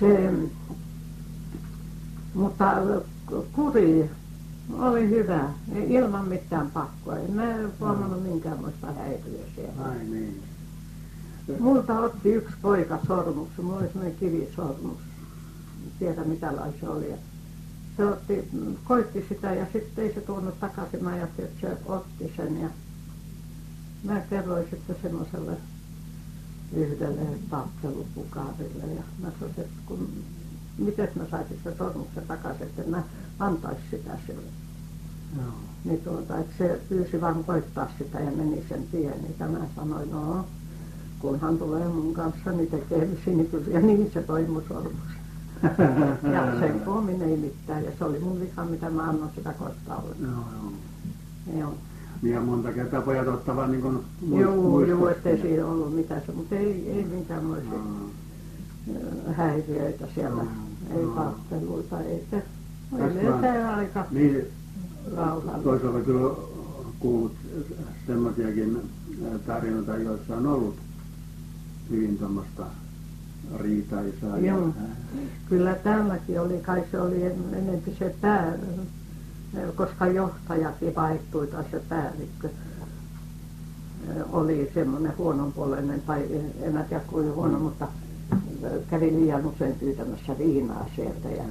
se, mutta kuri oli hyvä, ilman mitään pakkoa. En mä huomannut minkäänlaista häiriöä siellä. Ai niin. Multa otti yksi poika sormuksen, mulla oli semmoinen kivisormus. En tiedä mitä laji se oli. Ja Se otti, koitti sitä ja sitten ei se tuonut takaisin. Mä ajattelin, että se otti sen ja mä kerroin sitten semmoiselle yhdelle taattelupukaarille ja mä sanoin, että kun, miten mä saisin sen sormuksen takaisin, että mä antaisi sitä sille. Niin tuota, että se pyysi vaan koittaa sitä ja meni sen tien, niin mä sanoin, no kun hän tulee mun kanssa, niin tekee sinikuisia, [LAUGHS] niin se toi mun sormuksen. Ja sen koommin ei mitään. Ja se oli mun vika, mitä mä annoin sitä kostalle. Joo, joo. Joo. Niin ja monta kertaa pojat ottavat niin kuin Joo, joo, ettei siinä ollut mitään, se- mutta ei, ei minkäänlaisia äh, häiriöitä siellä, Mm. ei Mm. tappeluita, eikä. Oli se aika Niin, rauhallista. toisaalta kyllä kuullut semmoisiakin tarinoita, joissa on ollut hyvin tuommoista riitaisaa. ja- Joo. Kyllä tälläkin oli, kai se oli en- enempi se pää, koska johtajakin vaihtui tai se päällikkö oli semmoinen huononpuoleinen, tai en mä tiedä kuinka huono, mutta kävi liian usein pyytämässä viinaa sieltä ja,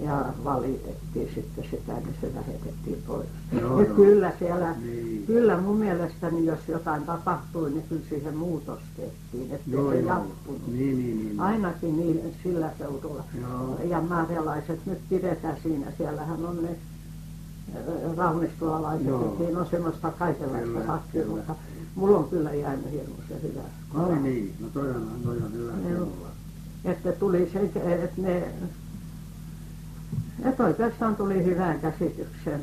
ja valitettiin sitten sitä, niin se lähetettiin pois. Joo. kyllä siellä, Niin. kyllä mun mielestäni jos jotain tapahtui, niin kyllä siihen muutos tehtiin, ettei Joo, se joo. jatkunut. Niin, niin, niin. Ainakin niin, sillä seudulla. Joo. Ja määrälaiset nyt pidetään siinä. Siellähän on ne Joo. että siinä on semmoista kaikenlaista kyllä. mutta mulla on kyllä jäänyt hirmuisen hyvä. Ai niin, no toi on, toi on hyvä. Että tuli se, että ne, että oikeastaan tuli hyvään käsitykseen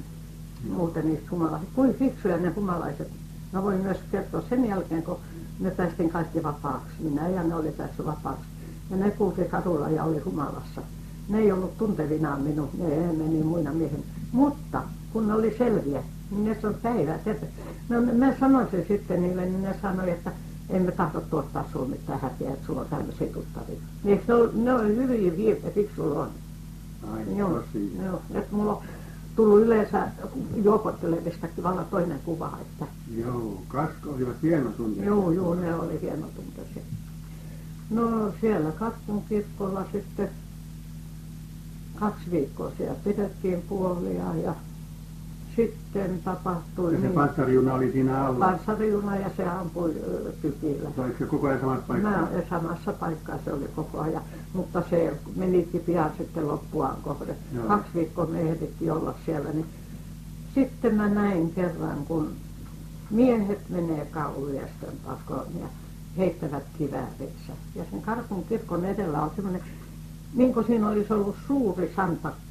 muuten niistä humalaisista. Kuin fiksuja ne humalaiset. Mä voin myös kertoa sen jälkeen, kun me päästiin kaikki vapaaksi. Minä ja ne oli päässyt vapaaksi. Ja ne kulki kadulla ja oli humalassa. Ne ei ollut tuntevinaan minun, ne meni muina miehen. Mutta kun ne oli selviä, niin ne on päivät. että- No mä sanoin sen sitten niille, niin ne sanoi, että emme tahdo tuottaa sinua mitään häpeää, että sulla on tämmöisiä tuttavia. Ne on, ne on hyviä viipe, fiksulla on. Ai, Joo, joo. Että mulla on tullut yleensä juopottelevistakin vallan toinen kuva, että Joo, kasko olivat hieno tuntia. joo, joo, ne oli hienotunteisia. No siellä Katkun kirkolla sitten kaksi viikkoa siellä pidettiin puolia ja sitten tapahtui Ja se niin, panssarjuna oli siinä alla. panssariuna ja se ampui tykillä. Oliko se koko ajan samassa paikassa? Mä samassa paikkaa se oli koko ajan, mutta se menikin pian sitten loppuaan kohde. Joo. Kaksi viikkoa me ehdittiin olla siellä, niin sitten mä näin kerran, kun miehet menee kaulujästön pakoon ja heittävät kiväärinsä. Ja sen Karkun kirkon edellä on semmoinen, niin kuin siinä olisi ollut suuri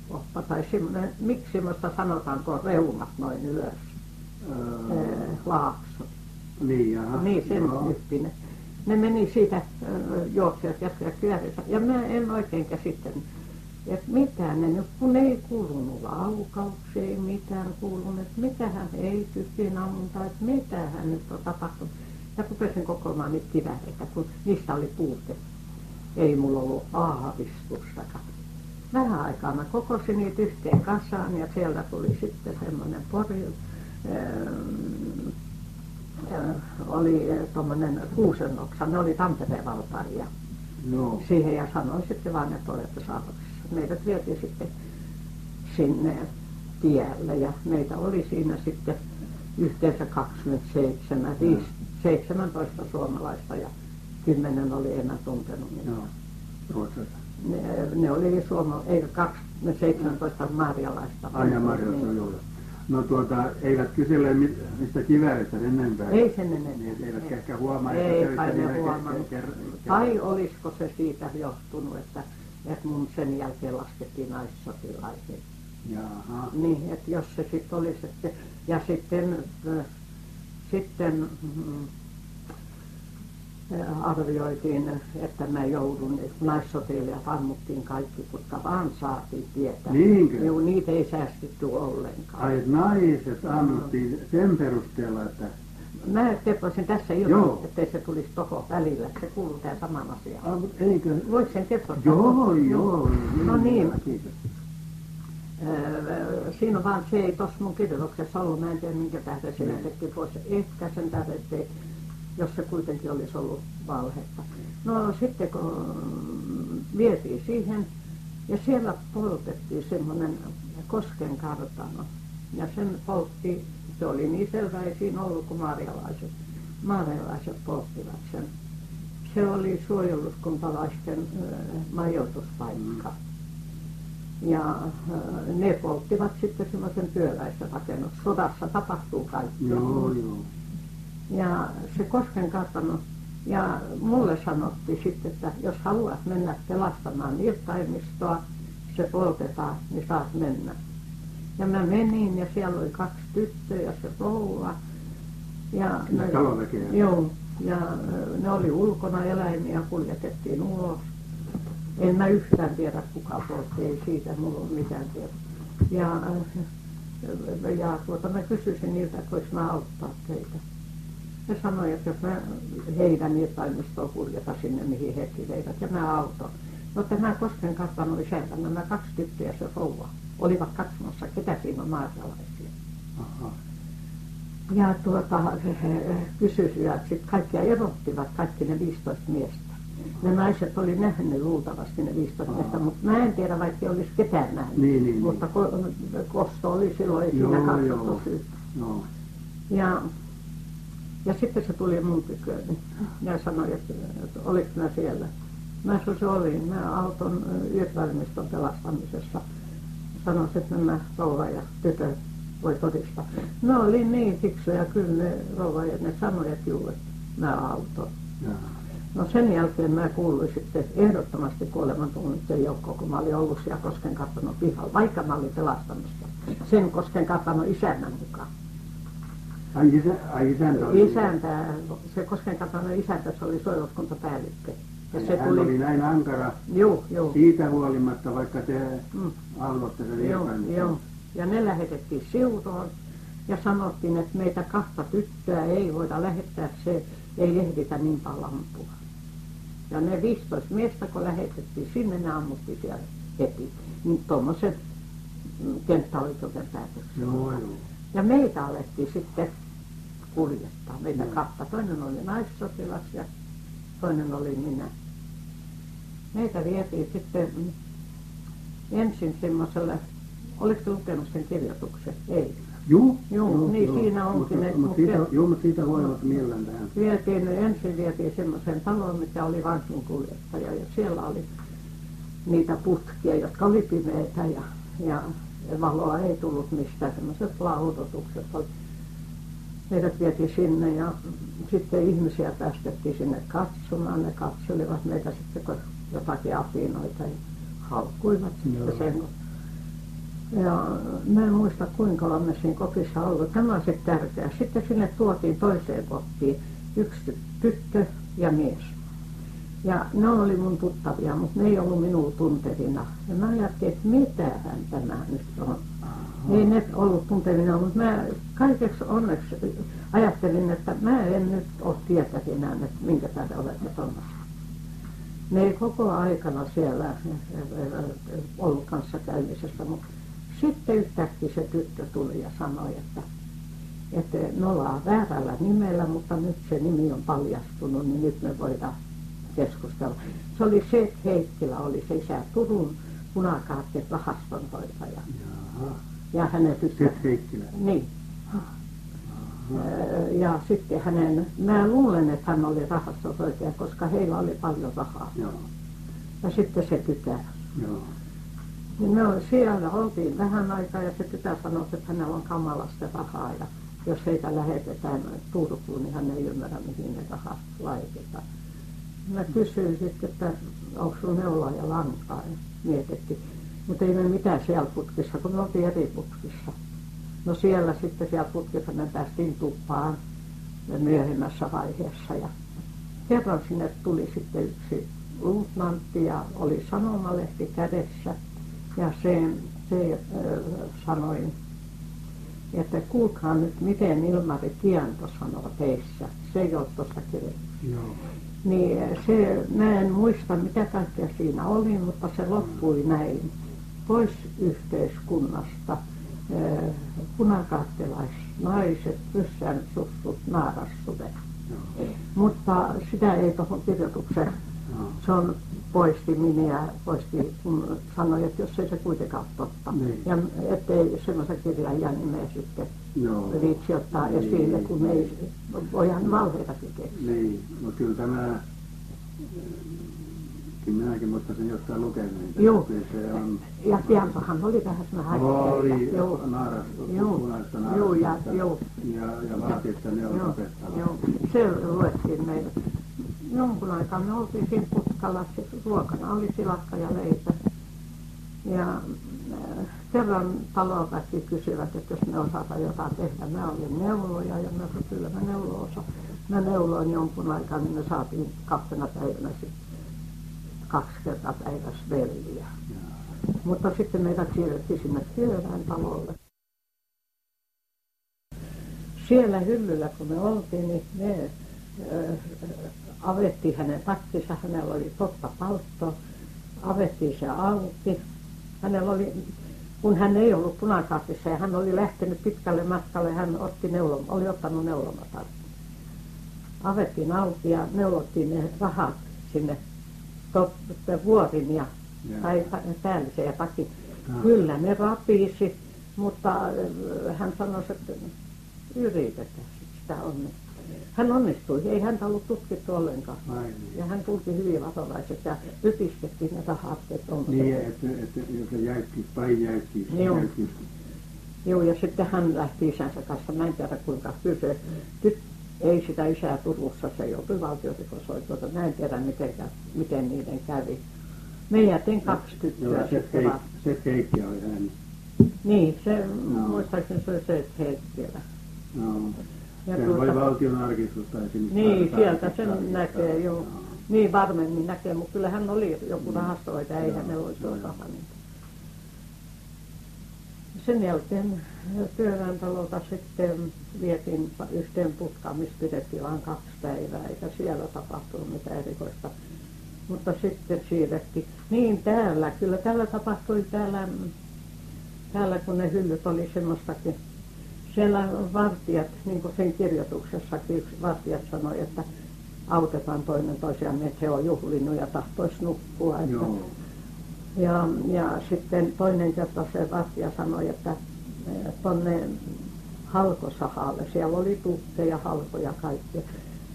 santakoppa tai semmoinen, miksi semmoista sanotaanko reumat noin ylös, laakso. niin, jaha. Niin, sen Joo. tyyppinen. Ne meni siitä juoksijat jättivät kyörinsä. Ja mä en oikein käsittänyt, että mitään ne nyt, kun ei kuulunut laukauksia, ei mitään kuulunut, että mitähän ei tykin ammunta, että mitähän nyt on tapahtunut. Ja rupesin kokoamaan niitä kivääreitä, kun niistä oli puute. Ei mulla ollut aavistustakaan. Vähän aikaa mä kokosin niitä yhteen kasaan ja siellä tuli sitten semmoinen pori, ähm, äh, oli tuommoinen kuusenoksa, ne oli Tampereen valtaajia Joo. siihen ja sanoin sitten vaan, että olette saatavissa. Meidät vietiin sitten sinne tielle ja meitä oli siinä sitten yhteensä 27, Joo. 5, 17 suomalaista ja 10 oli enää tuntenut minua. Joo. Ruotsissa. Ne, oli suoma, ei kaksi, ne 17 marjalaista. Aina Niin. joo. No tuota, eivät kysele mistä kivääristä sen enempää. Ei sen enempää. Niin, et eivät ehkä huomaa, että Ei huomannut. ke- ker- Tai olisiko se siitä johtunut, että, että mun sen jälkeen laskettiin naissotilaisiin. Niin, että jos se sitten olisi, että, ja sitten, äh, sitten mm, arvioitiin, että mä joudun, että naissotilijat ammuttiin kaikki, jotka vaan saatiin tietää. Niinkö? Joo, niitä ei säästetty ollenkaan. Ai, että naiset ammuttiin sen perusteella, että... Mä kertoisin tässä Joo. ilman, ettei se tulisi toho välillä. Se kuuluu tähän samaan asiaan. Ah, mutta eikö... Voiko sen? Joo, joo. No niin. Kiitos. Öö, Siinä on vaan se ei tuossa mun kirjoituksessa ollut, mä en tiedä minkä tähden se Niin. jätettiin pois. Ehkä sen tähden, ettei, jos se kuitenkin olisi ollut valhetta. No sitten kun vietiin siihen ja siellä poltettiin semmoinen kosken kartano. Ja sen poltti, se oli niin selvä, ei siinä ollut kuin maarialaiset. Maarialaiset polttivat sen. Se oli suojeluskuntalaisten majoituspaikka. Ja äh, ne polttivat sitten semmoisen työläisen rakennus. Sodassa tapahtuu kaikki. Joo, joo. Ja se Kosken kartano, Ja mulle sanottiin sitten, että jos haluat mennä pelastamaan irtaimistoa, se poltetaan, niin saat mennä. Ja mä menin ja siellä oli kaksi tyttöä ja se rouva. Ja ne, joo, ja ne oli ulkona eläimiä, kuljetettiin ulos. En mä yhtään tiedä kuka poltti, ei siitä mulla ole mitään tiedä. Ja, ja tuota, mä kysyisin niiltä, että vois mä auttaa teitä. Ne sanoi, että jos mä heidän irtaimistoon kuljeta sinne, mihin hetki veivät, ja mä auto. No tämä Kosken kartanon isäntä, nämä kaksi tyttöä ja se rouva, olivat katsomassa, ketä siinä on maatalaisia. Ja tuota, kysyisivät sitten kaikkia erottivat kaikki ne 15 miestä. Ne naiset oli nähnyt luultavasti ne 15 Aha. miestä, mutta mä en tiedä, vaikka olisi ketään nähnyt. Niin, niin, mutta niin. kosto oli silloin, ei siinä katsottu syyttä. Ja ja sitten se tuli mun tyköni ja sanoi, että, että mä siellä. Mä sanoin, se olin. Mä auton yötvalmiston pelastamisessa. Sanoin, että mä rouva ja tytö voi todistaa. No oli niin fiksuja kyllä ne rouva ja ne sanoi, että juu, että mä auton. No sen jälkeen mä kuuluin sitten ehdottomasti kuolemantunnitteen joukkoon, kun mä olin ollut siellä Kosken kartanon pihalla, vaikka mä olin pelastamista. Sen Kosken kartanon isännän mukaan. Ai, isä, ai isäntä oli? Isäntä, se Kosken katonen isäntä, se oli suojeluskuntapäällikkö. Ja se Hän tuli... oli näin ankara joo, joo. siitä huolimatta, vaikka te mm. alloitte sen joo, joo. Ja ne lähetettiin siutoon ja sanottiin, että meitä kahta tyttöä ei voida lähettää, se ei ehditä niin paljon ampua. Ja ne 15 miestä, kun lähetettiin sinne, ne ammuttiin siellä heti. Niin tuommoisen kenttäoikeuden päätöksen. Joo, joo. Ja meitä alettiin sitten kuljettaa. Meitä kahta. Toinen oli naissotilas ja toinen oli minä. Meitä vietiin sitten ensin semmoiselle, oliko lukenut sen kirjoituksen? Ei. Joo, joo, joo niin joo. siinä onkin mutta. Mutta siitä, joo, mutta siitä voivat mielellään tähän. Vietiin, ensin vietiin semmoisen taloon, mikä oli vankinkuljettaja ja siellä oli niitä putkia, jotka oli pimeitä ja, ja valoa ei tullut mistään, semmoiset laudotukset oli meidät vietiin sinne ja sitten ihmisiä päästettiin sinne katsomaan. Ne katselivat meitä sitten jotakin apinoita ja haukkuivat sitten sen. Ja mä en muista kuinka olemme me siinä kopissa ollut. Tämä on se tärkeä. Sitten sinne tuotiin toiseen kotiin yksi tyttö ja mies. Ja ne oli mun tuttavia, mutta ne ei ollut minua tuntevina. Ja mä ajattelin, että mitähän tämä nyt on. Ei ne ollut tuntevina, mutta mä kaikeksi onneksi ajattelin, että mä en nyt ole tietävinä, että minkä tähden olette tuommoista. Ne ei koko aikana siellä ollut kanssa käymisessä, mutta sitten yhtäkkiä se tyttö tuli ja sanoi, että, että me ollaan väärällä nimellä, mutta nyt se nimi on paljastunut, niin nyt me voidaan keskustella. Se oli se, että Heikkilä oli se isä Turun punakaartin rahastonhoitaja. Jaha ja hänen tyttö... Niin. Ja sitten hänen, mä luulen, että hän oli rahastohoitaja, koska heillä oli paljon rahaa. Joo. Ja sitten se tytär. Joo. Niin me siellä oltiin vähän aikaa ja se tytär sanoi, että hänellä on kamalasti rahaa ja jos heitä lähetetään Turkuun, niin hän ei ymmärrä, mihin ne rahat laitetaan. Mä kysyin sitten, että onko sinulla neulaa ja lankaa ja mietittiin. Mutta ei me mitään siellä putkissa, kun me oltiin eri putkissa. No siellä sitten siellä putkissa me päästiin tupaan myöhemmässä vaiheessa. Ja kerran sinne tuli sitten yksi luutnantti ja oli sanomalehti kädessä. Ja se, se äh, sanoi, että kuulkaa nyt, miten Ilmari Kianto sanoo teissä. Se ei ole tuossa. Niin se, mä en muista mitä kaikkea siinä oli, mutta se loppui näin pois yhteiskunnasta punakaartilaisnaiset, ryssän sussut, naarassudet. Mutta sitä ei tuohon kirjoitukseen. Se on poisti minä poisti, kun sanoi, että jos ei se kuitenkaan ole totta. Niin. Ja ettei semmoisen kirjan nimeä sitten no. viitsi ottaa niin. esille, kun ei, voihan valheitakin keksiä. Niin, kyllä minäkin muistan jostain lukeneen. Joo. Se on... Ja Tianpahan oli vähän semmoinen Oli naarastu, punaista naarastusta. Joo, ja, joo. Ja, ja että ne on joo, joo. Se luettiin meille. jonkun aikaa me oltiin siinä putkalla, ruokana oli silakka ja leipä. Ja äh, kerran talonväki kysyvät, että jos me osataan jotain tehdä. Mä olin neuloja ja mä sanoin, kyllä mä neulo osa. Mä neuloin jonkun aikaa, niin me saatiin kahtena päivänä sitten kaksi kertaa päivässä. Mutta sitten meidät siirrettiin sinne työväen talolle. Siellä hyllyllä kun me oltiin, niin me äh, avettiin hänen takkinsa, hänellä oli totta paltto, avettiin se auki. Hänellä oli, kun hän ei ollut punakaapissa ja hän oli lähtenyt pitkälle matkalle, hän otti neuloma, oli ottanut neulomatarkki. Avettiin auki ja neulottiin ne rahat sinne vuorin ja, tai päällisen ja takin. Kyllä ne rapisi, mutta äh, hän sanoi, että yritetään sitä onnea. Hän onnistui, ei häntä ollut tutkittu ollenkaan. Aivan. Ja hän tulki hyvin varovaiseksi ja ypistettiin ne rahat, että on Niin, että, että jos se jäykki, pain jäykki, Joo. Joo, ja sitten hän lähti isänsä kanssa, mä en tiedä kuinka kyllä se, nyt ei sitä isää Turussa, se joutui valtiorikosoituota, mä en tiedä miten, miten niiden kävi. Me jätin kaksi tyttöä Joo, se, sitten vaan. se Heikki oli hän. Niin, se, Joo. muistaakseni se oli se, että he vielä. No. Ja voi tuota- valtion arkistus tai sinne. Niin, sieltä sen näkee, tar- joo. Niin varmemmin näkee, mutta kyllä hän oli joku rahastoita, ei hänellä olisi rahaa. Niin. Sen jälkeen työväentalolta sitten vietiin yhteen putkaan, missä pidettiin vain kaksi päivää, eikä siellä tapahtunut mitään erikoista. Mutta sitten siirrettiin. Niin täällä, kyllä täällä tapahtui täällä, täällä kun ne hyllyt oli semmoistakin. Siellä vartijat, niin kuin sen kirjoituksessakin yksi vartijat sanoi, että autetaan toinen toisiaan, että he on juhlinut ja tahtoisi nukkua. Että. Ja, ja sitten toinen kerta se vartija sanoi, että tonne halkosahalle, siellä oli tukkeja, halkoja kaikki.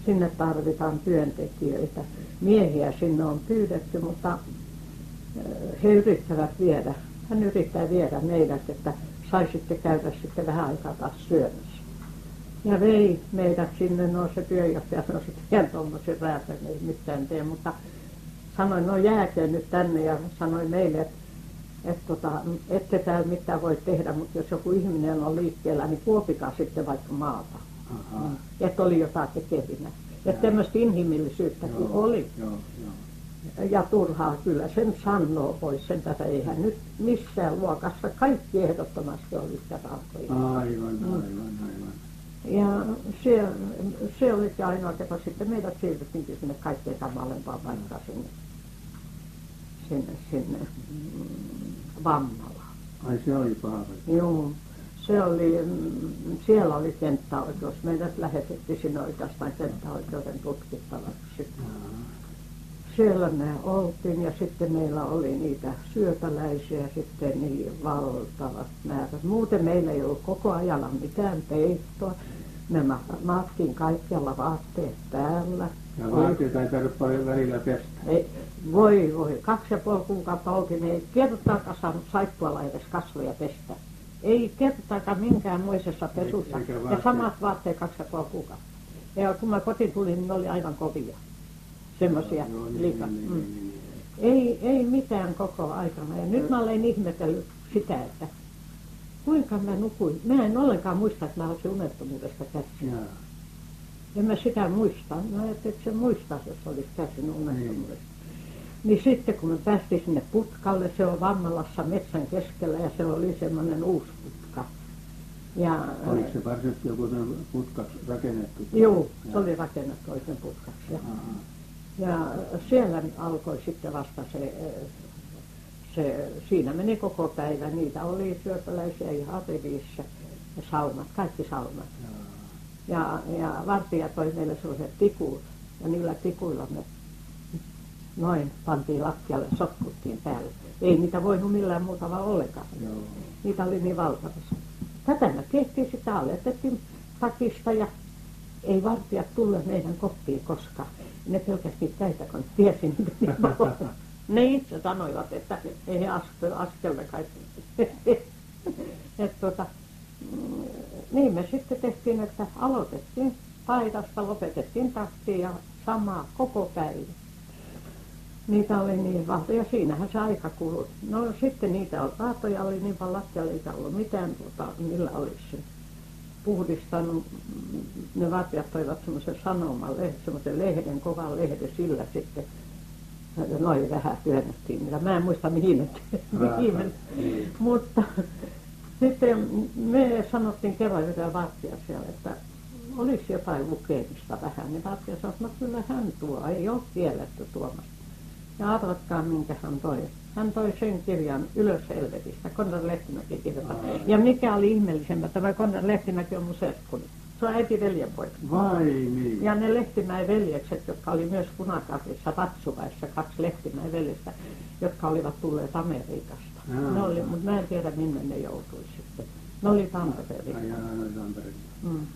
Sinne tarvitaan työntekijöitä. Miehiä sinne on pyydetty, mutta eh, he yrittävät viedä. Hän yrittää viedä meidät, että saisitte käydä sitten vähän aikaa taas syömässä. Ja vei meidät sinne, no se työjohtaja sanoi, että ihan tuommoisen rääpän ei mitään tee, mutta sanoin, no jääkö nyt tänne ja sanoi meille, että että tota, ette täällä mitään voi tehdä, mutta jos joku ihminen on liikkeellä, niin kuopikaa sitten vaikka maata. Aha. Että oli jotain tekevinä. Että tämmöistä inhimillisyyttäkin Joo, oli. Joo, joo. Ja turhaa kyllä sen sanoo pois sen tätä. Eihän nyt missään luokassa kaikki ehdottomasti ole yhtä rauhoja. Aivan, aivan, aivan. Ja se, se olikin ainoa kerta. Sitten meidät siirrettiinkin sinne kaikkein kamalempaan paikkaan sinne, sinne, sinne mm, Vammalaan. Ai se oli paha. Joo, se oli, mm, siellä oli kenttäoikeus. Meidät lähetettiin sinne oikeastaan kenttäoikeuden tutkittavaksi. Siellä me oltiin ja sitten meillä oli niitä syöpäläisiä sitten niin valtavat määrät. Muuten meillä ei ollut koko ajalla mitään peittoa. Me ma- maattiin kaikkialla vaatteet päällä. Ja vaatteita ei tarvitse paljon välillä pestä. ei, voi voi, kaksi ja puoli kuukautta oltiin, ei kertaakaan saanut saippualla edes kasvoja pestä. Ei kertaakaan minkäänmoisessa pesussa. Eikä Ja vaatteet. samat vaatteet kaksi ja puoli kuukautta. Ja kun mä kotiin tulin, niin ne oli aivan kovia. Semmoisia Joo, niin, liika. niin, Mm. niin, niin, Ei, ei mitään koko aikana. Ja nyt mä olen ihmetellyt sitä, että kuinka mä nukuin. Mä en ollenkaan muista, että mä olisin unettomuudesta kärsinyt. Niin. En mä sitä muista. Mä ajattelin, että se muistaa, jos olisi kärsinyt unettomuudesta. Niin sitten kun me päästiin sinne putkalle, se on Vammalassa metsän keskellä ja se oli semmoinen uusi putka. Ja, Oliko se varsinaisesti joku putkaksi rakennettu? Joo, se oli rakennettu oikein putkaksi. Ja, ja siellä alkoi sitten vasta se, eh, se, siinä meni koko päivä. Niitä oli syöpäläisiä ihan rivissä ja saunat, kaikki saunat. Jaa. Ja, ja vartija toi meille sellaiset tikuut, ja niillä tikuilla me noin pantiin lattialle, sotkuttiin päälle. Ei niitä voinut millään muuta vaan ollenkaan. Joo. Niitä oli niin valtavasti. Tätä me tehtiin sitä, aletettiin takista ja ei vartijat tulleet meidän kotiin koskaan. Ne pelkästään niitä päitä, kun tiesi niitä niin paljon. [LAUGHS] Ne itse sanoivat, että ei he askel, askelta kaikki. [LAUGHS] Et tota, mm, niin me sitten tehtiin, että aloitettiin paidasta lopetettiin tahtiin ja sama koko päivä. Niitä oli niin vahvoja, ja siinähän se aika kului. No sitten niitä oli, raatoja oli niin paljon lattialla, eikä ollut mitään, tuota, millä olisi puhdistanut. Ne vaatijat toivat semmoisen sanoman, semmoisen lehden, kovan lehden, sillä sitten noin vähän työnnettiin niitä. Mä en muista mihin ne, mihin niin. mutta sitten me sanottiin vaattia siellä, että olisi jotain lukemista vähän. Niin vaattia sanoi, että no kyllä hän tuo, ei ole kielletty tuomasta. Ja arvatkaa minkä hän toi. Hän toi sen kirjan ylös helvetistä, Konrad Lehtimäki kirjoittaa. Ja mikä oli ihmeellisempää, tämä Konrad Lehtimäki on mun serkkuni. Se on äiti veljenpoika. Vai niin? Ja ne Lehtimäen veljekset, jotka oli myös punakasvissa Patsuvaissa, kaksi Lehtimäen veljestä, jotka olivat tulleet Amerikasta. Ne oli, mutta mä en tiedä minne ne joutui sitten. Ne oli Tampereella. Mm.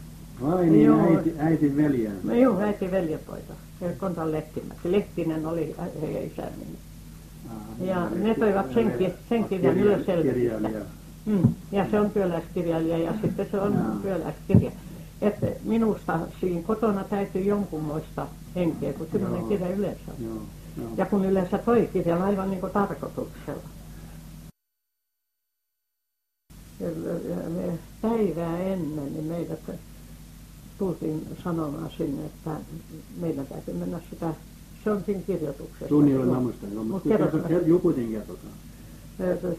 Vai niin, joo. äiti, äitin veljä? No, joo, äiti veljenpoika. Kontan Lehtimäki. Lehtinen oli heidän isän nimi. Ja ne toivat sen, sen kirjan ylös Mm. Ja se on työläiskirjailija ja sitten se on työläiskirja että minusta siinä kotona täytyy jonkunmoista henkeä, kun sellainen kirja yleensä on. Ja kun yleensä toi kirja on aivan niin kuin tarkoituksella. Päivää ennen, niin meidät tultiin sanomaan sinne, että meidän täytyy mennä sitä, se on siinä kirjoituksessa. Suunnilleen mä muistan, joo, mutta joku kertotaan.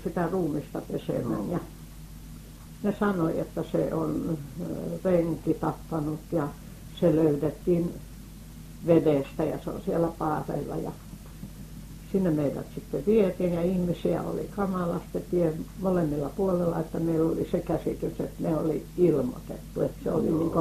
Sitä ruumista pesemään. Ja ne sanoi, että se on renki tappanut ja se löydettiin vedestä ja se on siellä paareilla ja sinne meidät sitten vietiin ja ihmisiä oli kamalasti tie molemmilla puolella, että meillä oli se käsitys, että ne oli ilmoitettu, että se oli niin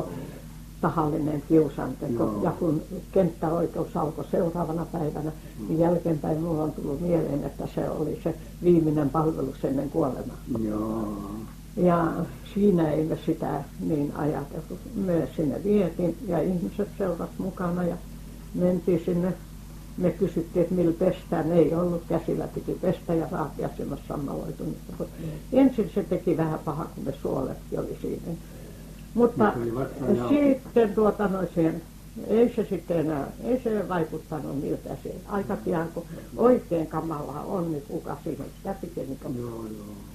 tahallinen kiusanteko. Ja kun kenttäoikeus alkoi seuraavana päivänä, niin jälkeenpäin minulla on tullut mieleen, että se oli se viimeinen palvelus ennen kuolemaa. Ja siinä ei me sitä niin ajateltu. Me sinne vietiin ja ihmiset seurasivat mukana ja mentiin sinne. Me kysyttiin, että millä pestään. Ei ollut käsillä, piti pestä ja raapia semmoista sammaloitunutta. Ensin se teki vähän paha, kun ne suoletkin oli siinä. Mutta sitten tuota noin siihen, ei se sitten enää, ei se vaikuttanut miltä se. Aika pian, kun oikein kamalaa on, niin kuka siihen sitä piti. Niin joo, joo.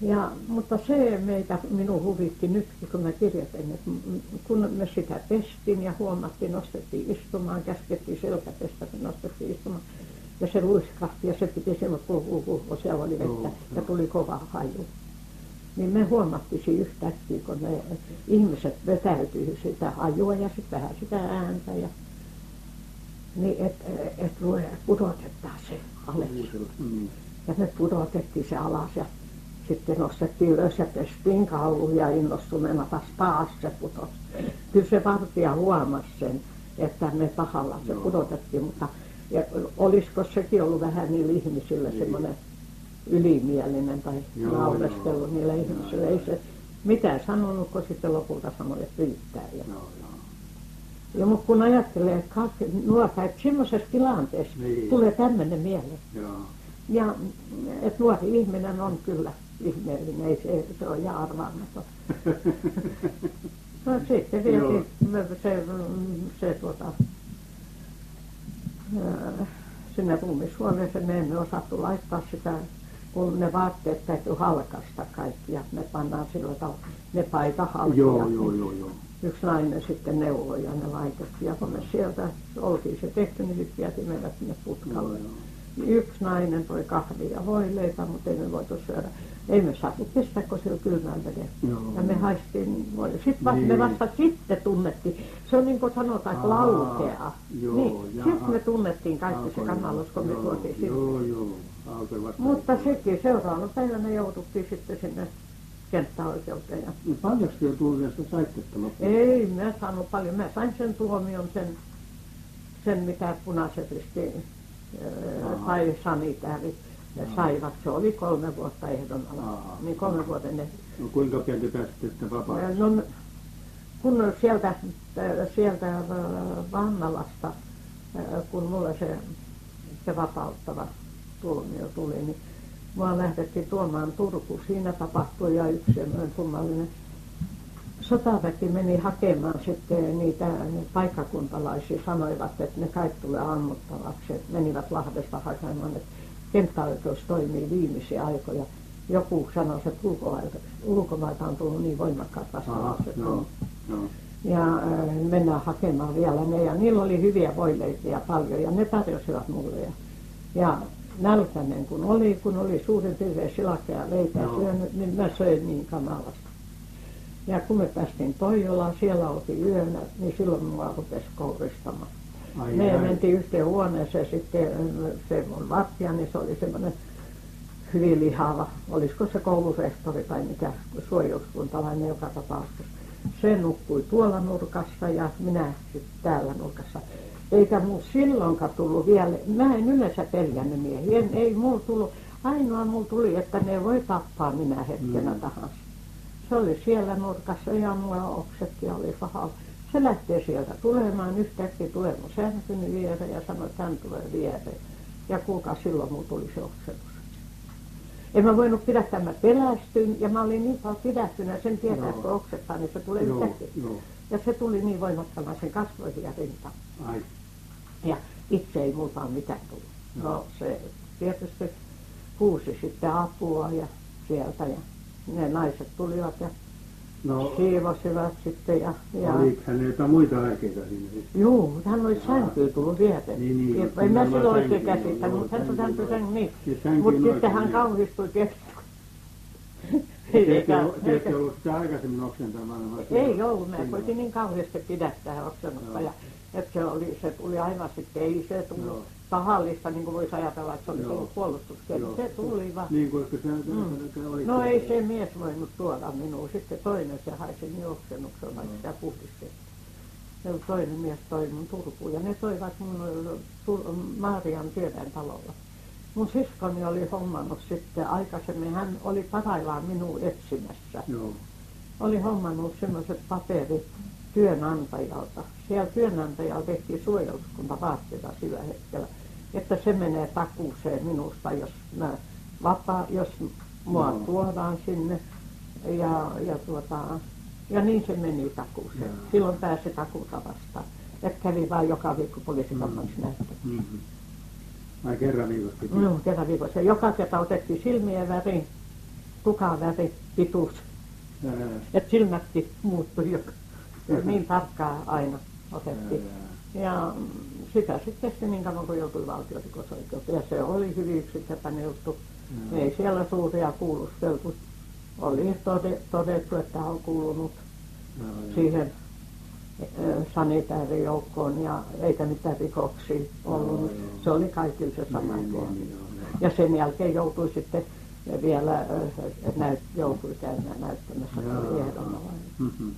Ja, mutta se meitä minun huvitti nyt, kun mä kirjoitin, että kun me sitä pestiin ja huomattiin, nostettiin istumaan, käskettiin selkäpestä, kun nostettiin istumaan. Ja se luiskahti ja se piti semmoinen puhua, puhua, siellä oli vettä ja tuli kova haju. Niin me huomattiin yhtäkkiä, kun ne ihmiset vetäytyy sitä hajua ja sitten vähän sitä ääntä. Ja, niin että et, et pudotetaan se alas. Mm. Ja me pudotettiin se alas ja sitten nostettiin ylös ja pestiin kauluja innostuneena taas taas se putosi. Kyllä se vartija huomasi sen, että me tahalla se pudotettiin, mutta ja olisiko sekin ollut vähän niillä ihmisillä niin. semmoinen ylimielinen tai naureskelu niillä ihmisillä. Ei se mitään sanonut, kun sitten lopulta sanoi, että riittää. Ja, joo, joo. ja mutta kun ajattelee kaksi nuorta, että semmoisessa tilanteessa niin. tulee tämmöinen mieleen. Joo. Ja että nuori ihminen on kyllä ihmeellinen, ei se, se on arvaamaton. [LAUGHS] no sitten vietiin se, se tuota, sinne ruumishuoneeseen, me emme osattu laittaa sitä, kun ne vaatteet täytyy halkasta kaikki ja me pannaan sillä tavalla, ne paita halkia. Joo, joo, joo, joo. Yksi nainen sitten neuvoi ja ne laitettiin ja kun me sieltä oltiin se tehty, niin nyt vietiin meidät sinne putkalle. Joo, joo. Yksi nainen toi kahvia ja voileipä, mutta ei me voitu syödä ei me saatu pestä, kun se oli kylmään veden. Ja me haistiin Sitten vasta, niin. me vasta sitten tunnettiin. Se on niin kuin sanotaan, että laukeaa. Niin. Sitten me tunnettiin kaikki se kamalus, kun me tuotiin sinne. Joo, joo. Mutta sekin seuraavana päivänä jouduttiin sitten sinne kenttäoikeuteen. Ja... No paljonko te tuomiosta saitte Ei, mä saanut paljon. Mä sain sen tuomion, sen, sen mitä punaiset risti tai sanitäärit ja saivat. Se oli kolme vuotta ehdon ala. Niin kolme vuoden ne. No kuinka pian te pääsitte sitten vapaaksi? No, kun sieltä, sieltä Vannalasta, kun mulle se, se vapauttava tuomio tuli, niin mua lähdettiin tuomaan Turku. Siinä tapahtui ja yksi kummallinen sotaväki meni hakemaan sitten niitä paikkakuntalaisia, sanoivat, että ne kaikki tulee ammuttavaksi. Että menivät Lahdesta hakemaan, että kenttäoikeus toimii viimeisiä aikoja. Joku sanoi, että ulkomailta, ulkomailta on tullut niin voimakkaat vastaukset. no, no. Ja äh, mennään hakemaan vielä ne. Ja niillä oli hyviä voileipiä paljon ja ne tarjosivat mulle. Ja, ja nälkäinen kun oli, kun oli suurin piirtein silakea ja leipää Joo. syönyt, niin mä söin niin kamalasti. Ja kun me päästiin Toijolaan, siellä oltiin yönä, niin silloin mua rupesi kouristamaan. Me mentiin yhteen huoneeseen sitten, se mun lattia, niin se oli semmoinen hyvin lihava, olisiko se koulurehtori tai mikä suojeluskuntalainen joka tapauksessa. Se nukkui tuolla nurkassa ja minä sitten täällä nurkassa. Eikä mulla silloinkaan tullut vielä, mä en yleensä peljännyt miehiä, en, ei mulla tullut, ainoa mulla tuli, että ne voi tappaa minä hetkenä Mm. tahansa. Se oli siellä nurkassa ja mulla oksetkin oli pahalla. Se lähtee sieltä tulemaan, yhtäkkiä tulee mun sänkyni viereen ja sanoi, että hän tulee viereen. Ja kuulkaa, silloin mulla tuli se oksetus. En mä voinut pidättää, mä pelästyin ja mä olin niin paljon pidättynyt, sen tietää, Joo. kun oksettaa, niin se tulee Joo, yhtäkkiä. joo. Ja se tuli niin voimakkaana sen kasvoihin ja rintaan. Ai. Ja itse ei multaan mitään tullut. No se tietysti huusi sitten apua ja sieltä ja ne naiset tulivat ja No, siivosivat sitten ja, ja oliko hän jotain muita lääkkeitä siinä sitten? Juu, hän oli sänkyyn tullut vieteen. Niin, niin, Ja en mä silloin oikein käsittänyt, joo, mutta hän sänkyyn, joo. niin. Mutta sitten hän kauhistui tietysti. Te ette ollut- sitä aikaisemmin oksentamassa? vai ei ollut, mä koitin niin kauheasti pidättää oksennusta ja että se, oli, se tuli aivan sitten, ei se tullut Joo. tahallista, niin kuin voisi ajatella, että se olisi Joo. ollut puolustuskieli. Joo. Se tuli vaan. Niin kuin se, Mm. oli. No ei se mies voinut tuoda minua. Sitten toinen se haisi niin oksennuksen, vaikka sitä puhdistettiin. Se toinen mies toi mun Turkuun ja ne toivat mun Tur- työväen talolla. Mun siskoni oli hommannut sitten aikaisemmin, hän oli parhaillaan minua etsimässä. Joo. Oli hommannut semmoiset paperit työnantajalta. Siellä työnantajalla tehtiin suojeluskunta vaatteita sillä hetkellä, että se menee takuuseen minusta, jos mä vapaa, jos mua Joo. tuodaan sinne. Ja, ja, tuota, ja niin se meni takuuseen. Silloin pääsi takuuta vastaan. Et kävi vaan joka viikko poliisikammarissa mm. näyttämään. Mm-hmm. Ai kerran viikossa piti. Joo, kerran viikossa. Joka kerta otettiin silmien väri, tukan väri, pituus. Että silmätkin muuttui jo. [LAUGHS] Niin tarkkaa aina otettiin. Ja mm, sitä sitten kesti niin kauan kuin joutui valtiorikosoikeuteen. Ja se oli hyvin yksinkertainen juttu. Ei siellä suuria kuulusteltu. Oli tode- todettu, että on kuulunut siihen ö, sanitaarijoukkoon ja eikä mitään rikoksia ollut. Se oli kaikille se sama Niin, tuomio. niin, joo. Ja sen jälkeen joutui sitten vielä, joutui käymään näyttämässä, kun oli Joo. ehdonalainen. Mhm.